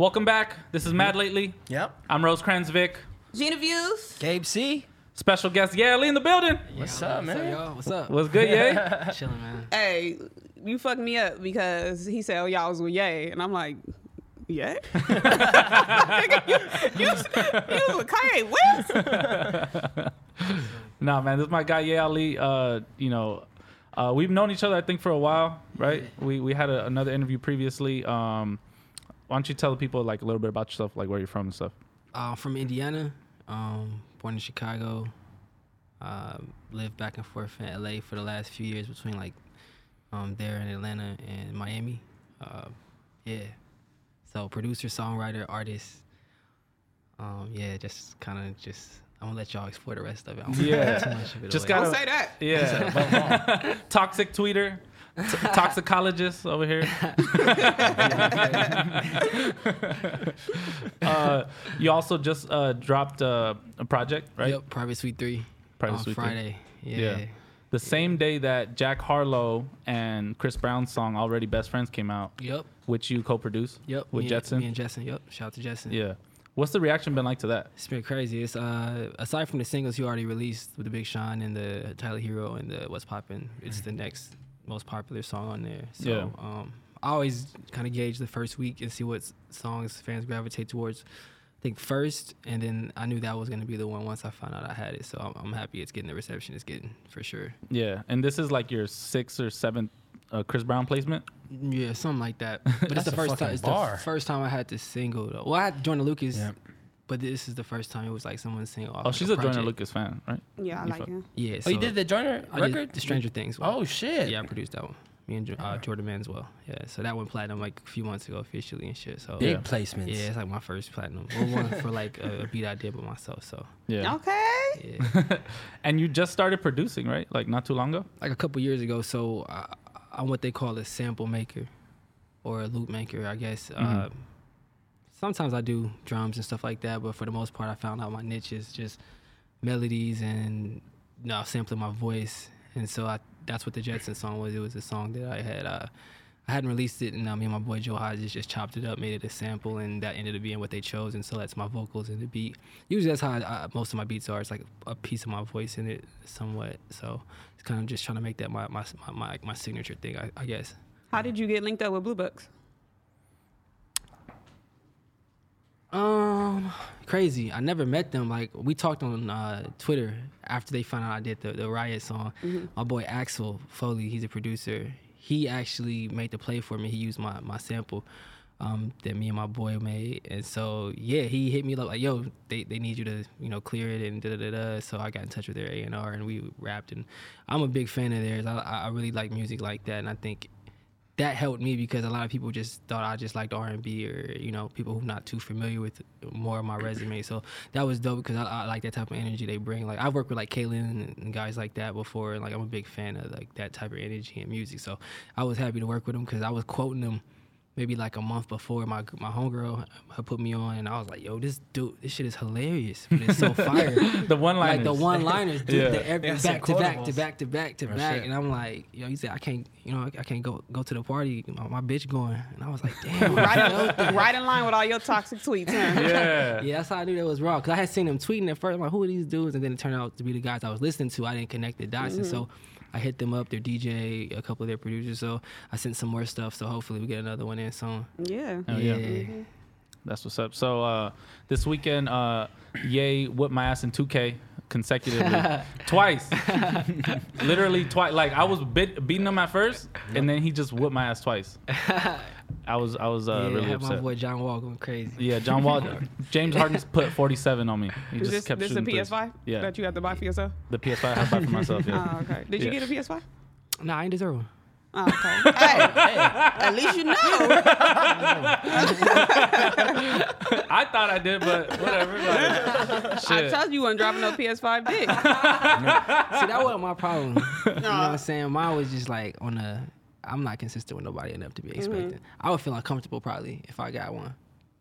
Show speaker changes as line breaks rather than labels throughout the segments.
Welcome back. This is Mad Lately.
Yep.
I'm Rose Kranzvik.
Gina Views.
Gabe C.
Special guest Ye Ali in the building.
What's up, man?
y'all? What's up?
What's good, Yay?
Chilling, man.
Hey, you fucked me up because he said, "Oh, y'all was with Ye," and I'm like, "Ye." Nigga, you, you, you was with Kanye West.
nah, man, this is my guy Ye Ali. Uh, you know, uh, we've known each other I think for a while, right? We we had a, another interview previously. Um, why don't you tell the people like a little bit about yourself, like where you're from and stuff?
Uh, from Indiana, um, born in Chicago. Uh, lived back and forth in LA for the last few years between like um, there in Atlanta and Miami. Uh, yeah. So producer, songwriter, artist. Um, yeah, just kind of just. I'm gonna let y'all explore the rest of it. I don't
Yeah.
too much of it
Just
away.
gotta-
Don't say that.
Yeah, toxic tweeter, t- toxicologist over here. uh, you also just uh, dropped uh, a project, right?
Yep, Private Suite Three.
Private
on
Suite three.
Friday. Yeah.
Yeah. The same day that Jack Harlow and Chris Brown's song "Already Best Friends" came out,
Yep.
which you co-produced.
Yep.
With
me
Jetson.
And, me and Jetson. Yep. Shout out to Jetson.
Yeah. What's the reaction been like to that?
It's been crazy. It's uh aside from the singles you already released with the Big Sean and the Tyler Hero and the What's Poppin', it's the next most popular song on there. So
Yeah.
um I always kind of gauge the first week and see what songs fans gravitate towards. I think first, and then I knew that was gonna be the one once I found out I had it. So I'm, I'm happy it's getting the reception it's getting for sure.
Yeah, and this is like your sixth or seventh uh, Chris Brown placement.
Yeah, something like that. But it's
That's
the first time. It's
bar.
the first time I had to single though. Well, I had Joyner Lucas,
Yep.
But this is the first time it was like someone single. off
Oh,
like
she's a Joyner. Lucas fan, right?
Yeah, I
You
like
fuck-
him.
Yeah.
Oh, you did the Joyner
I did
record?
the Stranger Things. one.
Oh shit.
Yeah, I produced that one. Me and Jo- uh, Jordan Manswell. Yeah, so that went platinum like a few months ago officially and shit. So
Big
Yeah.
placements.
yeah, it's like my first platinum. One for like a, a beat I did by myself. So
Yeah.
Okay.
yeah,
and you just started producing, right? Like not too long ago.
like a couple years ago. So I, I'm what they call a sample maker or a loop maker, I guess. Uh, sometimes I do drums and stuff like that, but for the most part, I found out my niche is just melodies and you know, sampling my voice. And so I, that's what the Jetson song was. It was a song that I had. Uh, I hadn't released it, and uh, me and my boy Joe Hodges just chopped it up, made it a sample, and that ended up being what they chose. And so that's my vocals and the beat. Usually that's how I, I, most of my beats are. It's like a piece of my voice in it, somewhat. So it's kind of just trying to make that my my my, my, signature thing, I, I guess.
How did you get linked up with Blue Bucks?
Um, crazy. I never met them. Like we talked on uh, Twitter after they found out I did the, the Riot song. My boy Axel Foley, he's a producer. He actually made the play for me. He used my my sample um, that me and my boy made, and so yeah, he hit me up like, "Yo, they, they need you to you know clear it and da da da da." So I got in touch with their A and R, and we rapped. And I'm a big fan of theirs. I I really like music like that, and I think that helped me because a lot of people just thought I just liked R and B or you know people who not too familiar with more of my resume. So that was dope because I, I like that type of energy they bring. Like I've worked with like Kaylin and guys like that before, and like I'm a big fan of like that type of energy and music. So I was happy to work with them because I was quoting them maybe like a month before my my homegirl had put me on, and I was like, "Yo, this dude, this shit is hilarious, but it's so fire."
The one line.
like the one liners, dude,
Yeah.
the every,
Yeah,
back to back to back to back to back,
shit.
and I'm like, yo, he said I can't, you know, I can't go go to the party. My, my bitch going, and I was like, damn,
Right in, right in line with all your toxic tweets, huh?
Yeah.
yeah, that's how I knew that was wrong. Cause I had seen them tweeting at first. I'm like, who are these dudes? And then it turned out to be the guys I was listening to. I didn't connect the dots, and so mm-hmm. I hit them up. Their DJ, a couple of their producers. So I sent some more stuff. So hopefully we get another one in soon.
Yeah.
Oh, yeah.
yeah.
That's what's up. So uh, this weekend, uh, Ye whipped my ass in 2K consecutively twice. Literally twice. Like I was bit, beating him at first, and then he just whipped my ass twice. I was I was uh,
yeah,
really
had my boy John Wall going crazy.
Yeah, John Wall, James Harden put 47 on me. He
Is
just
this
kept
this a
shooting threes.
PS5
Yeah,
that you have to buy for yourself?
the PS5 I have to buy for myself. Yeah.
Oh, okay. Did you
Yeah.
get a PS5?
Nah, I ain't deserve one.
Oh, okay. hey, hey, at least you know.
I thought I did, but whatever. Like,
I told you, you wasn't dropping no PS5 dick.
See, that wasn't my problem. You know what I'm saying? Mine was just like on a. I'm not consistent with nobody enough to be expecting. I would feel uncomfortable probably if I got one.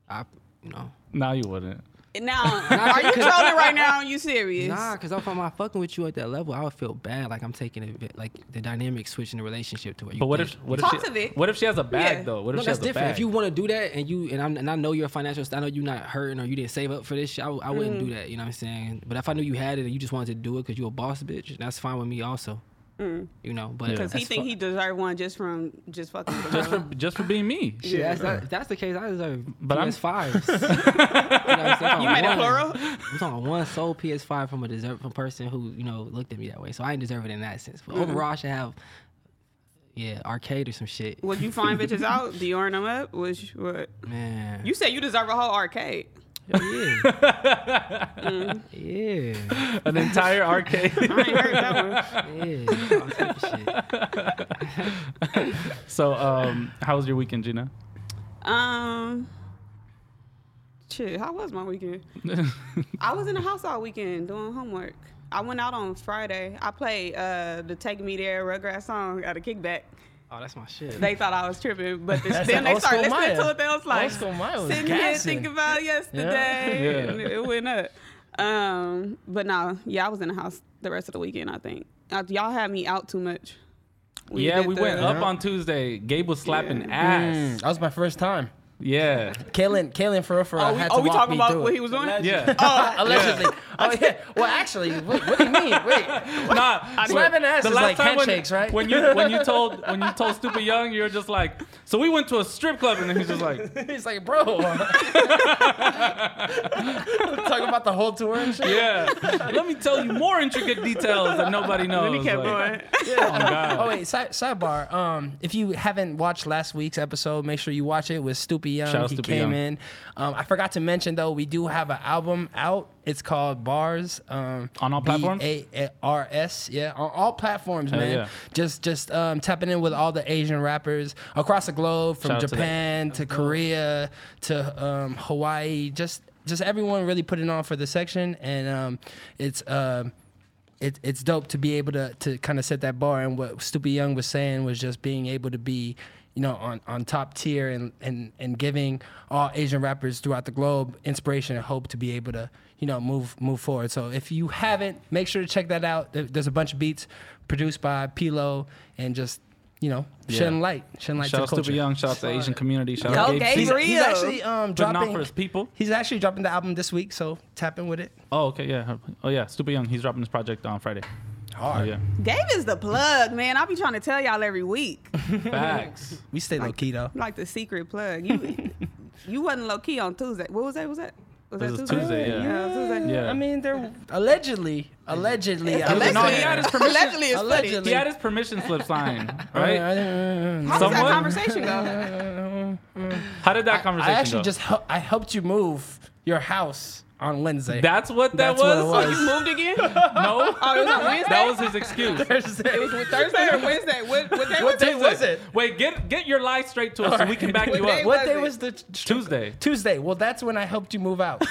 I, you know,
No, you wouldn't.
Now, are you trolling right now? Are you serious?
nah, because if I'm not fucking with you at that level, I would feel bad. Like I'm taking it, bit- like the dynamic switch in the relationship to where you.
But what
think-
if what
Talk
if
to
she
Vic.
what if she has a bag
Yeah.
though? What if
No,
she
that's
has a
different.
bag?
If you want to do that and you and, I'm, and I know you're a financial, I know you're not hurting or you didn't save up for this shit. I, w- I wouldn't
Mm.
do that. You know what I'm saying? But if I knew you had it and you just wanted to do it because you're a boss bitch, that's fine with me also. You know, but
Because Mm. he
that's
think
fu-
he deserved one just from just fucking
just for just for being me.
Shit, that's, that, if that's the case, I deserve
But I'm-
PS5s. you know I'm saying?
You made it
One-
plural?
I'm talking one sold PS5 from a deserve from a person who you know looked at me that way. So I ain't deserve it in that sense. But overall, I should have, yeah, arcade or some shit.
Would you find bitches out? Do you earn them up? Which what?
Man,
You said you deserve a whole arcade.
Hell yeah,
Mm.
yeah,
An entire arcade.
I ain't heard that one.
yeah. all type of shit.
so, um, how was your weekend, Gina?
Um, shit. How was my weekend? I was in the house all weekend doing homework. I went out on Friday. I played uh, the "Take Me There" Rugrats song at a kickback.
Oh, that's my shit.
They thought I was tripping, but this,
That's
then they started
old school
listening to it. They was like,
Old school Maya was
sitting here thinking about yesterday,
Yeah.
and it went up. Um, but no, yeah, I was in the house the rest of the weekend. I think uh, y'all had me out too much. We
yeah, we
the-
went up on Tuesday. Gabe was slapping
Yeah.
ass.
Mm, that was my first time.
Yeah.
Kaylin, Kaylin for real, for real,
Oh, we,
had
oh, we
walk
talking
me
about
through
what
it.
he was doing?
Yeah.
Oh, allegedly. Oh yeah. Well, actually, what, what do you mean? Wait,
nah,
slapping ass
the
is
last
like
time when-
handshakes, right?
When you when you told when you told Stupid Young, you were just like, so we went to a strip club, and then he's just like,
he's like, bro. Talking about the whole tour and shit.
yeah. Let me tell you more intricate details that nobody knows.
And he kept
Like,
going.
Oh God.
Oh wait, side, sidebar. Um, if you haven't watched last week's episode, make sure you watch it with Stupid Young.
Shout out
he
Stupid
came
Young.
in. Um, I forgot to mention though, we do have an album out. It's called Bars. Um,
On all platforms?
B-A-R-S. Yeah, on all platforms,
Hell
man.
yeah.
Just just um, tapping in with all the Asian rappers across the globe, from
Shout out to
Japan to, Korea to um, Hawaii. Just just everyone really putting on for the section, and um, it's. Um, it, it's dope to be able to to kind of set that bar. And what Stupid Young was saying was just being able to be, you know, on, on top tier and, and and giving all Asian rappers throughout the globe inspiration and hope to be able to, you know, move move forward. So if you haven't, make sure to check that out. There's a bunch of beats produced by Pilo and just, you know, shedding light, shedding light
Shout
to
out
the culture.
Stupid Young. Shout out to the Asian community. Shout
Yo,
out to
Gabe.
Gabe.
He's,
Real.
he's actually um,
Putting on
dropping
for his people.
He's actually dropping the album this week, so tap in with it.
Oh, okay, yeah. Oh, yeah. Stupid Young. He's dropping his project on Friday.
Hard.
yeah.
Gabe is the plug, man. I'll be trying to tell y'all every week.
Facts.
We stay low key though.
like the secret plug. You you wasn't low key on Tuesday. What was that? Was that? Was
This
that
is
Tuesday?
Tuesday, yeah.
Yeah, it was Tuesday.
Yeah.
I mean, they're allegedly, allegedly.
Allegedly,
No, he had his permission.
allegedly.
Allegedly.
He had his permission slip signed, right?
How did that conversation go?
How did that conversation
I
conversation
actually
go?
just hel- I helped you move your house on Wednesday.
That's what that
That's what it
was?
was.
You moved again?
No.
Oh, it was on Wednesday.
That was his excuse.
Thursday.
It was Thursday or Wednesday. What, what day
What
was
day
it?
was it?
Wait, get get your lie straight to us so we can back you
day
up.
What day
it?
was the
Tuesday.
Tuesday. Well, that's when I helped you move out.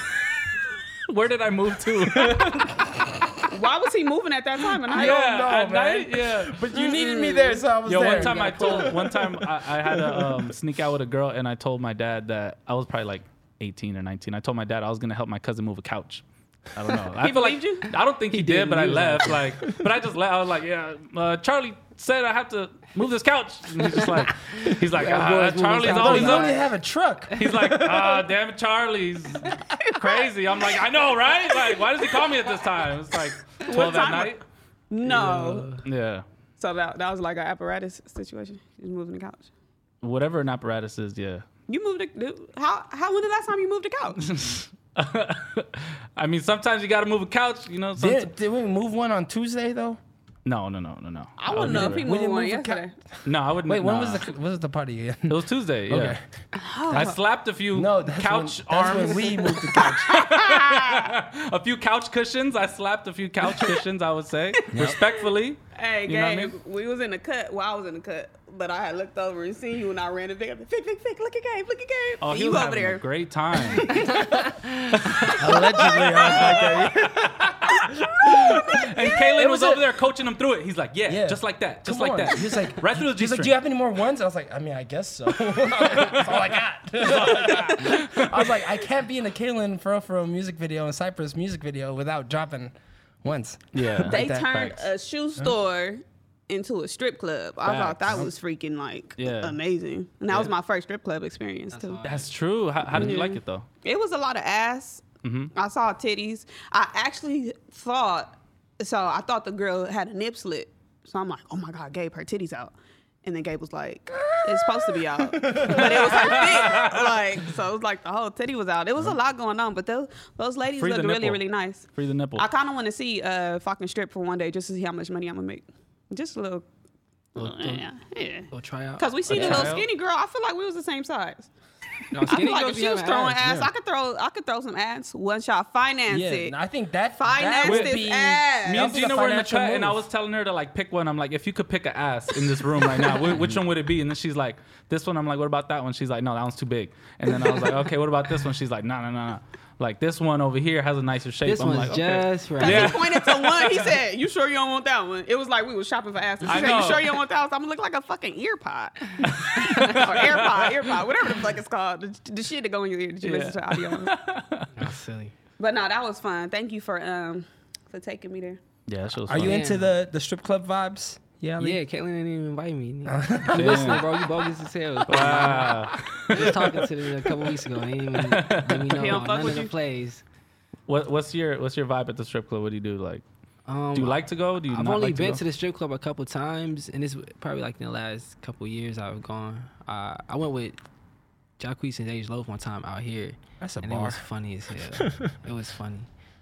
Where did I move to?
Why was he moving at that time? And I
yeah,
know,
at
man.
night. Yeah.
But you needed me there, so I was
Yo,
there.
one time I told, one time I, I had to um, sneak out with a girl, and I told my dad that I was probably like 18 or 19. I told my dad I was gonna help my cousin move a couch. I don't know. I
He
like
believed you?
I don't think he, did,
didn't.
but I
He was
left. Like, but I just left. I was like, yeah. Uh, Charlie said I have to move this couch. And he's just like, he's like,
Yeah,
ah,
boys
Charlie's
couches.
Always up.
only have a truck.
He's like, ah, damn it, Charlie's crazy. I'm like, I know, right? Like, why does he call me at this time? It's like 12 at
time?
night.
no.
Yeah.
So that that was like an apparatus situation. He was moving the couch.
Whatever an apparatus is, yeah.
You moved to how how when the last time you moved a couch?
I mean, sometimes you got to move a couch. You know. Some,
Did, did we move one on Tuesday though?
no, no, no, no, no.
I
would
wouldn't know if he
We
moved one
move a cou-
yesterday.
No, I wouldn't.
Wait, when
nah.
was the when was the party again?
It was Tuesday. Yeah.
Okay. Oh.
I slapped a few
No, that's
couch
when, that's
arms,
when we moved the couch.
a few couch cushions. I slapped a few couch cushions. I would say respectfully.
Hey,
You know what I mean?
we was in the cut. Well, I was in the cut, but I had looked over and seen you, and I ran and picked up. Fick, Fick, Fick, look at Gabe, look at Gabe.
Oh,
and
he
you
was
over there.
a great time.
Allegedly, I was like that.
and Kaylin
It
was,
was a-
over there coaching him through it. He's like, yeah,
Yeah.
just like that, just
Come
like
on.
that.
He's like,
right through the
he's like, do you have any more ones? I was like, I mean, I guess so. That's all I got. I was like, I can't be in a Kaylin Fro Fro music video and Cypress music video without dropping ones.
yeah.
They
that.
turned
Facts.
a shoe store into a strip club. I thought that was freaking like
Yeah.
amazing, and that was my first strip club experience too.
That's true. How, how did you like it though?
It was a lot of ass. I saw titties. I actually thought so. I thought the girl had a nip slit. So I'm like, oh my god, Gabe, her titties out. And then Gabe was like, it's supposed to be out, but it was her fit. Like, so it was like the whole titty was out. It was a lot going on, but those those ladies
Free
looked really really nice.
Free the nipple.
I kind of want to see uh fucking strip for one day just to see how much money I'm gonna make. Just a little, oh, yeah, yeah.
Go try out.
Cause we see
A
the little skinny girl. I feel like we was the same size.
No,
I feel like
girls
if she was throwing ass,
yeah.
I could throw I could throw some ass. One shot finance
Yeah,
it.
I think that
Finance
that would
this
be,
ass.
Me and
would be the
Gina were in the
financial
cut, and I was telling her to like pick one. I'm like, if you could pick an ass in this room right now, which one would it be? And then she's like, this one. I'm like, what about that one? She's like, no, that one's too big. And then I was like, okay, what about this one? She's like, no, no, no, no. Like this one over here has a nicer shape.
This
I'm
one's
like, okay.
just right.
Yeah.
he pointed to one. He said, "You sure you don't want that one?" It was like we was shopping for asses. He
I
said,
know.
"You sure you don't want that?" one?" I'm gonna look like a fucking ear pod or AirPod, AirPod, whatever the fuck it's called. The, the shit that go in your ear that you listen to audio.
That's silly.
But no, that was fun. Thank you for um for taking me there.
Yeah, that shit was
Are you
fun.
into the the strip club vibes? Yeah,
Yeah, Caitlin didn't even invite me. You
Damn.
listening, bro? You bogus as hell.
Wow.
I was talking to them a couple weeks ago. They didn't even let me know
He don't
about none
with
of the
you?
plays.
What, what's your what's your vibe at the strip club? What do you do? Like,
Um,
do you like to go? Do you
I've
not
only
like to
been
go?
to, the strip club a couple times, and it's probably like in the last couple years I've gone. Uh, I went with Jacquees and Dej Loaf one time out here,
That's a
and it was funny as hell. it was funny.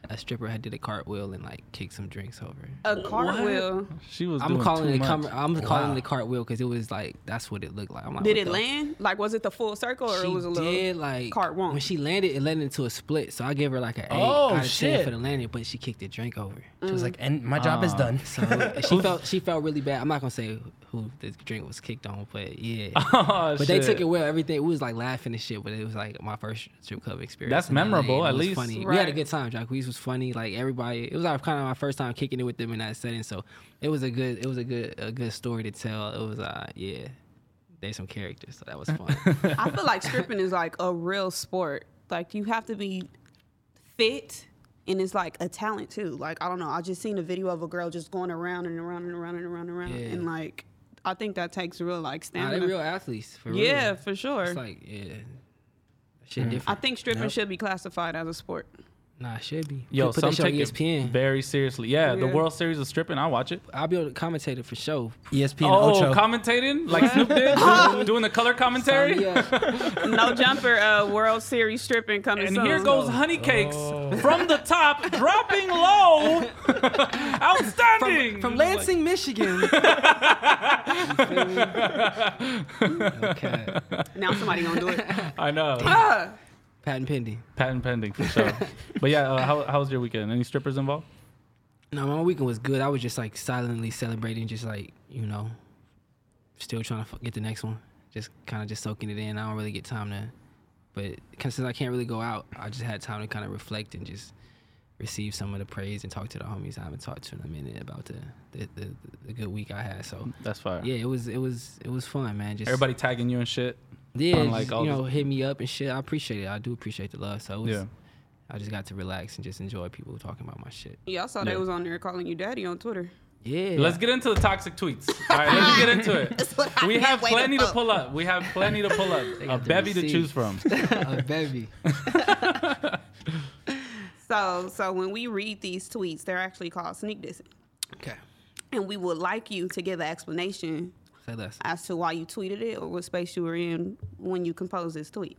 A stripper had did a cartwheel and like kicked some drinks over.
A cartwheel.
She was.
I'm
doing
calling
too
it.
much.
Com- I'm calling
Wow.
it a cartwheel because it was like that's what it looked like. I'm like,
Did it
the
land? Like, was it the full circle or
she
it was a little?
did like
cart wonk.
when she landed, it landed into a split. So I gave her like an eight
Oh,
out of ten for the landing, but she kicked the drink over.
She was mm. like, and my job is done.
So she felt she felt really bad. I'm not gonna say who the drink was kicked on, but yeah.
Oh,
But they took it well. Everything we was like laughing and shit. But it was like my first strip club experience.
That's
in LA,
memorable, at least.
Funny. We had a good time. Jacquees was funny. Like everybody, it was like kind of my first time kicking it with them in that setting. So it was a good, it was a good, a good story to tell. It was, uh, yeah, there's some characters, so that was fun.
I feel like stripping is like a real sport. Like you have to be fit and it's like a talent too. Like I don't know. I just seen a video of a girl just going around and around and around and around and around
Yeah.
and like I think that takes real like
nah, they
stamina.
real athletes, for
yeah,
real.
for sure.
It's like, yeah, that shit
I
different.
think stripping should be classified as a sport.
Nah, it should be.
Yo,
put, put
some
that shit on
take it
ESPN.
very seriously. Yeah, the World Series of stripping. I watch it.
I'll be able to commentate it for sure.
ESPN
Oh,
Ocho.
commentating like Snoop did, doing, doing the color commentary.
Sign me.
No jumper uh, World Series stripping coming
And
soon.
here goes honey cakes
Oh.
from the top, dropping low. Outstanding.
from Lansing, Michigan. okay.
Now somebody gonna do it.
I know.
Ah,
Patent pending.
Patent pending for sure. but yeah, uh, how, how was your weekend? Any strippers involved?
No, my weekend was good. I was just like silently celebrating, just like you know, still trying to get the next one. Just kind of just soaking it in. I don't really get time to, but 'cause since I can't really go out, I just had time to kind of reflect and just receive some of the praise and talk to the homies I haven't talked to in a minute about the the, the, the good week I had. So
That's fire.
yeah, it was it was it was fun, man. Just
Everybody tagging you and shit.
Yeah,
on, like,
just,
all
you
the-
know, hit me up and shit. I appreciate it. I do appreciate the love. So it was,
Yeah.
I just got to relax and just enjoy people talking about my shit.
yeah, I saw
Yeah.
they was on there calling you daddy on Twitter.
Yeah.
Let's get into the toxic tweets. All right, let's get into it. We have
wait to
plenty to pull up. We have plenty to pull up. A bevy to choose from.
a bevy.
So so when we read these tweets, they're actually called sneak dissing.
Okay.
And we would like you to give an explanation
Say less.
as to why you tweeted it or what space you were in when you composed this tweet.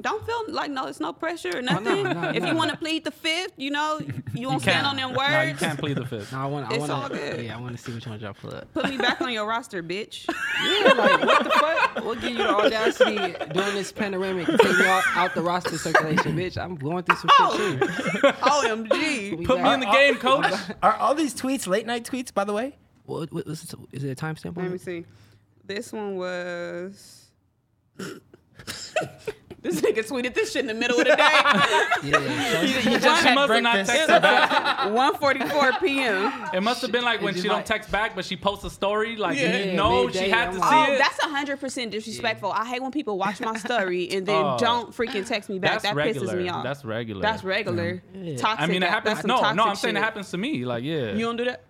Don't feel like no, it's no pressure or oh,
no,
nothing.
no,
if
no.
you want to plead the fifth, you know, you won't stand on them words.
No, you can't plead the fifth.
No, I want. I
It's
want to.
good.
Yeah, I want to see which one y'all pull up.
Put me back on your roster, bitch.
Yeah, like what the fuck? What give you the audacity during this panoramic to take me out, out the roster circulation, bitch? I'm going through some
Oh.
shit too.
Oh, OMG.
Put me in the game, coach.
Are all these tweets late night tweets, by the way?
What, what, what's it, is it a timestamp
Let me see. This one was. this nigga tweeted this shit in the middle of the day.
Yeah.
She must have not texted back.
1:44 p.m.
It must have been like when she
just
don't text back, but she posts a story. Like
Yeah.
you
Yeah,
know, she had to
like-
see
Oh,
it.
that's hundred percent disrespectful. I hate when people watch my story and then
Oh.
don't freaking text me back. That
regular.
pisses me off.
That's regular.
That's regular. Toxic.
I mean, it happens. No, no, I'm saying it happens to me. Like, yeah.
You don't do that.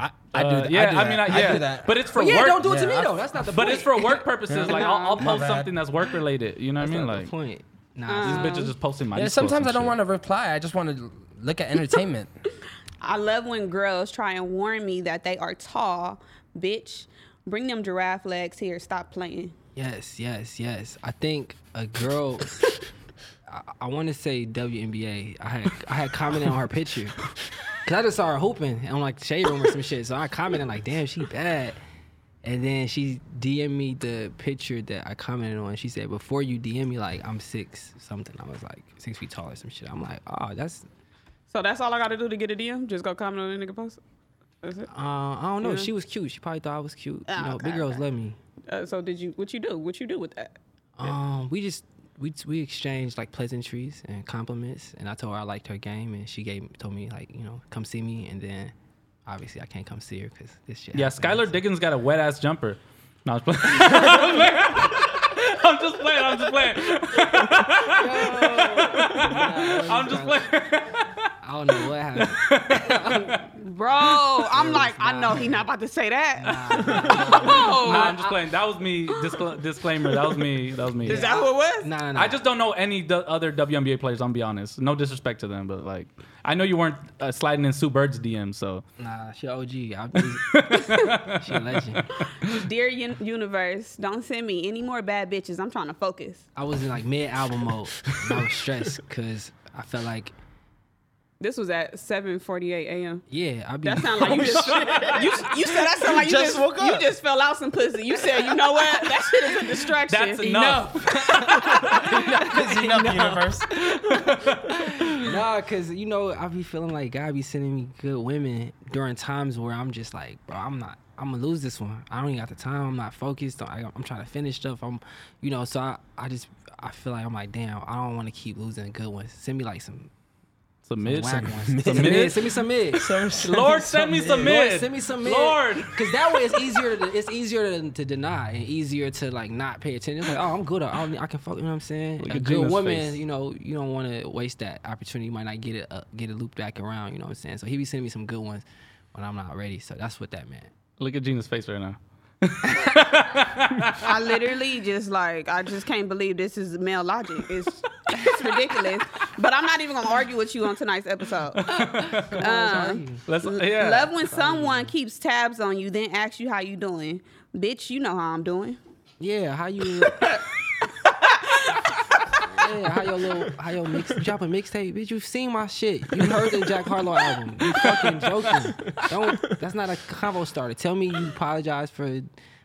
I, I do.
Uh,
that.
yeah,
I, do
I mean, I,
that.
yeah,
do that.
but it's for work.
yeah,
work.
don't do it to
Yeah,
me
I-
though. That's not the point.
But
point.
it's for work purposes. Like, I'll, I'll post
bad.
something that's work related. You know what I mean?
not
Like,
the point. Nah.
Uh,
these bitches just posting my.
yeah, sometimes I don't want to reply. I just want to look at entertainment.
I love when girls try and warn me that they are tall. Bitch, bring them giraffe legs here. Stop playing.
Yes, yes, yes. I think a girl. I, I want to say WNBA. I had I had commented on her picture because I just saw her hooping on like the shade room or some shit. So I commented like, "Damn, she bad." And then she DM me the picture that I commented on. She said, "Before you DM me, like I'm six something." I was like six feet tall or some shit. I'm like, "Oh, that's."
So that's all I got to do to get a DM. Just go comment on the nigga post. That's it.
Uh, I don't know.
Yeah.
She was cute. She probably thought I was cute.
Ah,
you know,
okay,
big girls
okay.
love me.
Uh, so did you? What you do? What you do with that?
Um, we just we we exchanged like pleasantries and compliments, and I told her I liked her game, and she gave told me like you know come see me, and then obviously I can't come see her because this shit.
Yeah,
happened,
Skylar
so-
Diggins got a wet ass jumper. No, I'm just playing. I'm just playing. I'm just playing. I'm just playing.
I don't know what happened.
Bro, I'm like, I know he not about to say that.
No, I'm just playing. That was me. Discla- disclaimer. That was me. That was me.
Is that who it was?
Nah, nah, nah.
I just don't know any d- other WNBA players. I'm be honest. No disrespect to them, but like, I know you weren't uh, sliding in Sue Bird's DM. So
nah. She a OG. I'm she a legend.
Dear un- universe, don't send me any more bad bitches. I'm trying to focus.
I was in like mid album mode, and I was stressed because I felt like
This was at 7:48 a.m.
yeah, I be.
That sound like you just you, you said that sound like you
Just
just,
woke up.
you just fell out some pussy. You said you know what that shit is a distraction.
that's enough.
Enough, universe.
Nah, cause you know I be feeling like God be sending me good women during times where I'm just like, bro, I'm not. I'm gonna lose this one. I don't even got the time. I'm not focused. I, I'm trying to finish stuff. I'm, you know. So I, I just, I feel like I'm like, damn. I don't want to keep losing good ones. Send me like some,
Some
some
mid.
whack
Some,
ones.
some
Some mid.
mid.
Send me some mid.
Lord, send me some
Lord,
mid.
send me some mid.
Lord.
because that way it's easier. To, it's easier to, to deny and easier to like not pay attention. It's like, oh, I'm good. I, don't, I can fuck. You know what I'm saying?
Look
a good
Gina's
woman.
face.
You know, you don't want to waste that opportunity. You might not get it. Uh, get it looped back around. You know what I'm saying? So he be sending me some good ones when I'm not ready. So that's what that meant.
Look at Gina's face right now.
I literally just like I just can't believe this is male logic. It's it's ridiculous. But I'm not even gonna argue with you on tonight's episode. Um,
Let's. Yeah.
Love when someone keeps tabs on you, then asks you how you doing. Bitch, you know how I'm doing.
Yeah, how you? yeah, how your little, how your mix, drop a mixtape, bitch. You've seen my shit. You heard the Jack Harlow album. You fucking joking. Don't. That's not a convo starter. Tell me you apologize for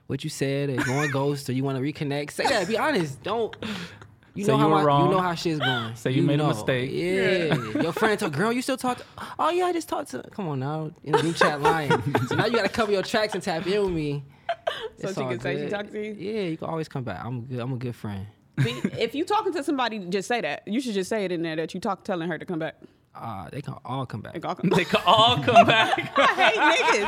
what you said or going ghost or you want to reconnect. Say that. Be honest. Don't. You
Say
know
you
how
were
my,
wrong.
you know how shit's going.
Say you made a mistake.
Yeah. Your friend told girl, you still talk. To, oh yeah, I just talked to. Come on now, in the group chat line. so now you gotta cover your tracks and tap in with me.
So
It's
she
all
can say she talked to you?
Yeah, you can always come back. I'm good. I'm a good friend.
Be- if you talking to somebody, just say that. You should just say it in there that you talk telling her to come back.
Uh, they can all come back.
Like, I'll come-
They could all come back.
I hate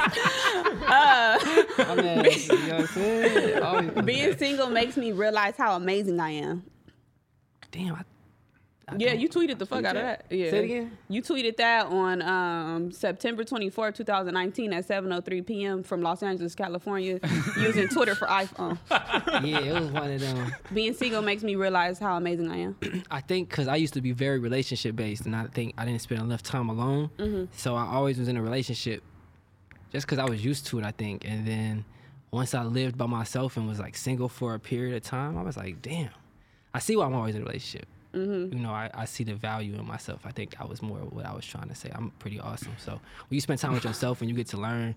niggas.
I mean, you know what I'm saying? Always
Being
back.
single makes me realize how amazing I am.
Damn. I, I
Yeah, you tweeted the fuck out of that. Yeah.
Say it again?
You tweeted that on um, September 24, 2019 at 7.03 p.m. from Los Angeles, California, using Twitter for iPhone.
Yeah, it was one of them.
Being single makes me realize how amazing I am.
I think because I used to be very relationship based, and I think I didn't spend enough time alone. So I always was in a relationship, just because I was used to it. I think, and then once I lived by myself and was like single for a period of time, I was like, damn, I see why I'm always in a relationship. You know, I, I see the value in myself. I think that was more what I was trying to say. I'm pretty awesome. So when you spend time with yourself and you get to learn,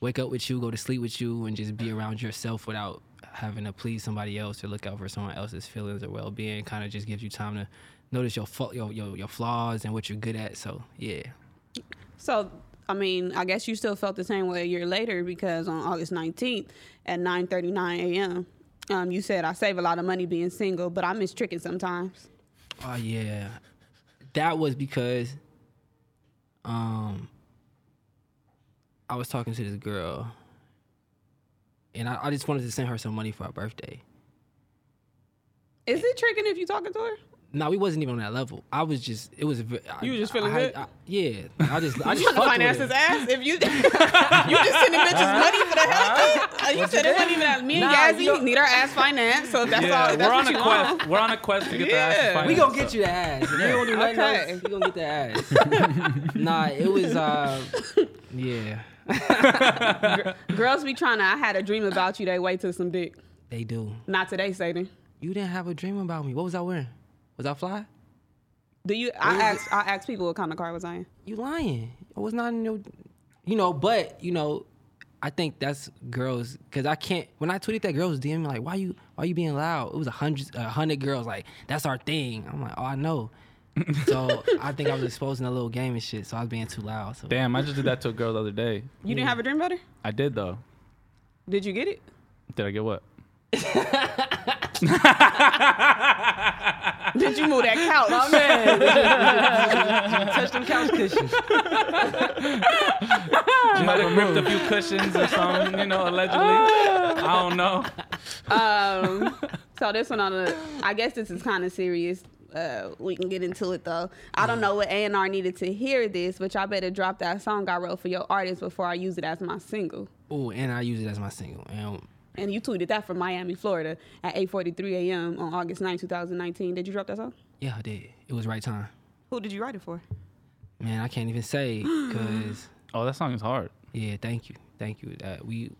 wake up with you, go to sleep with you, and just be around yourself without having to please somebody else or look out for someone else's feelings or well being, kind of just gives you time to notice your, fa- your your your flaws and what you're good at. So yeah,
So, I mean, I guess you still felt the same way a year later because on August 19th at 9:39 a.m., um, you said I save a lot of money being single, but I miss tricking sometimes.
Oh yeah, that was because um I was talking to this girl, and I, I just wanted to send her some money for her birthday.
Is it tricking if you talking to her?
No, we wasn't even on that level. I was just, it was. a ve- I-
You were just feeling
I,
good?
I, yeah, I just, I just
You trying to
fucked
finance his ass? If you you just sending bitches money for the hell of it? Are you sending money for that? Me and
Nah,
Yazzie
you
need our ass financed, so that's
yeah,
all. That's
we're on
what
a
you
quest.
want.
We're on a quest to get the ass. financed,
We gonna
so.
get you the ass. If you don't do nothing
Okay.
else, we gonna get the ass. nah, it was, uh, yeah,
Girls be trying to. I had a dream about you. They wait till some dick.
they do.
Not today, Satan.
You didn't have a dream about me. What was I wearing? Was I fly?
Do you? I asked. I asked people what kind of car was I in.
you lying. I was not in your, you know. But you know, I think that's girls because I can't. When I tweeted that, girls DM me like, "Why you? Why you being loud?" It was a hundred, a hundred girls like, "That's our thing." I'm like, "Oh, I know." so I think I was exposing a little game and shit. So I was being too loud. So
Damn, I just did that to a girl the other day.
You didn't have a dream about her?
I did though.
Did you get it?
Did I get what?
Did you move that couch?
Oh, man, touch them couch cushions.
You might have ripped a few cushions or something, you know, allegedly. I don't know.
Um, so this one on the, I guess this is kind of serious. Uh, we can get into it though. I don't know what A and R needed to hear this, but y'all better drop that song I wrote for your artist before I use it as my single.
Oh, and I use it as my single. And
And you tweeted that from Miami, Florida, at 8:43 a.m. on August 9, 2019. Did you drop that song?
yeah, I did. It was right time.
Who did you write it for?
Man, I can't even say because
Oh, that song is hard.
yeah, thank you, thank you. Uh, we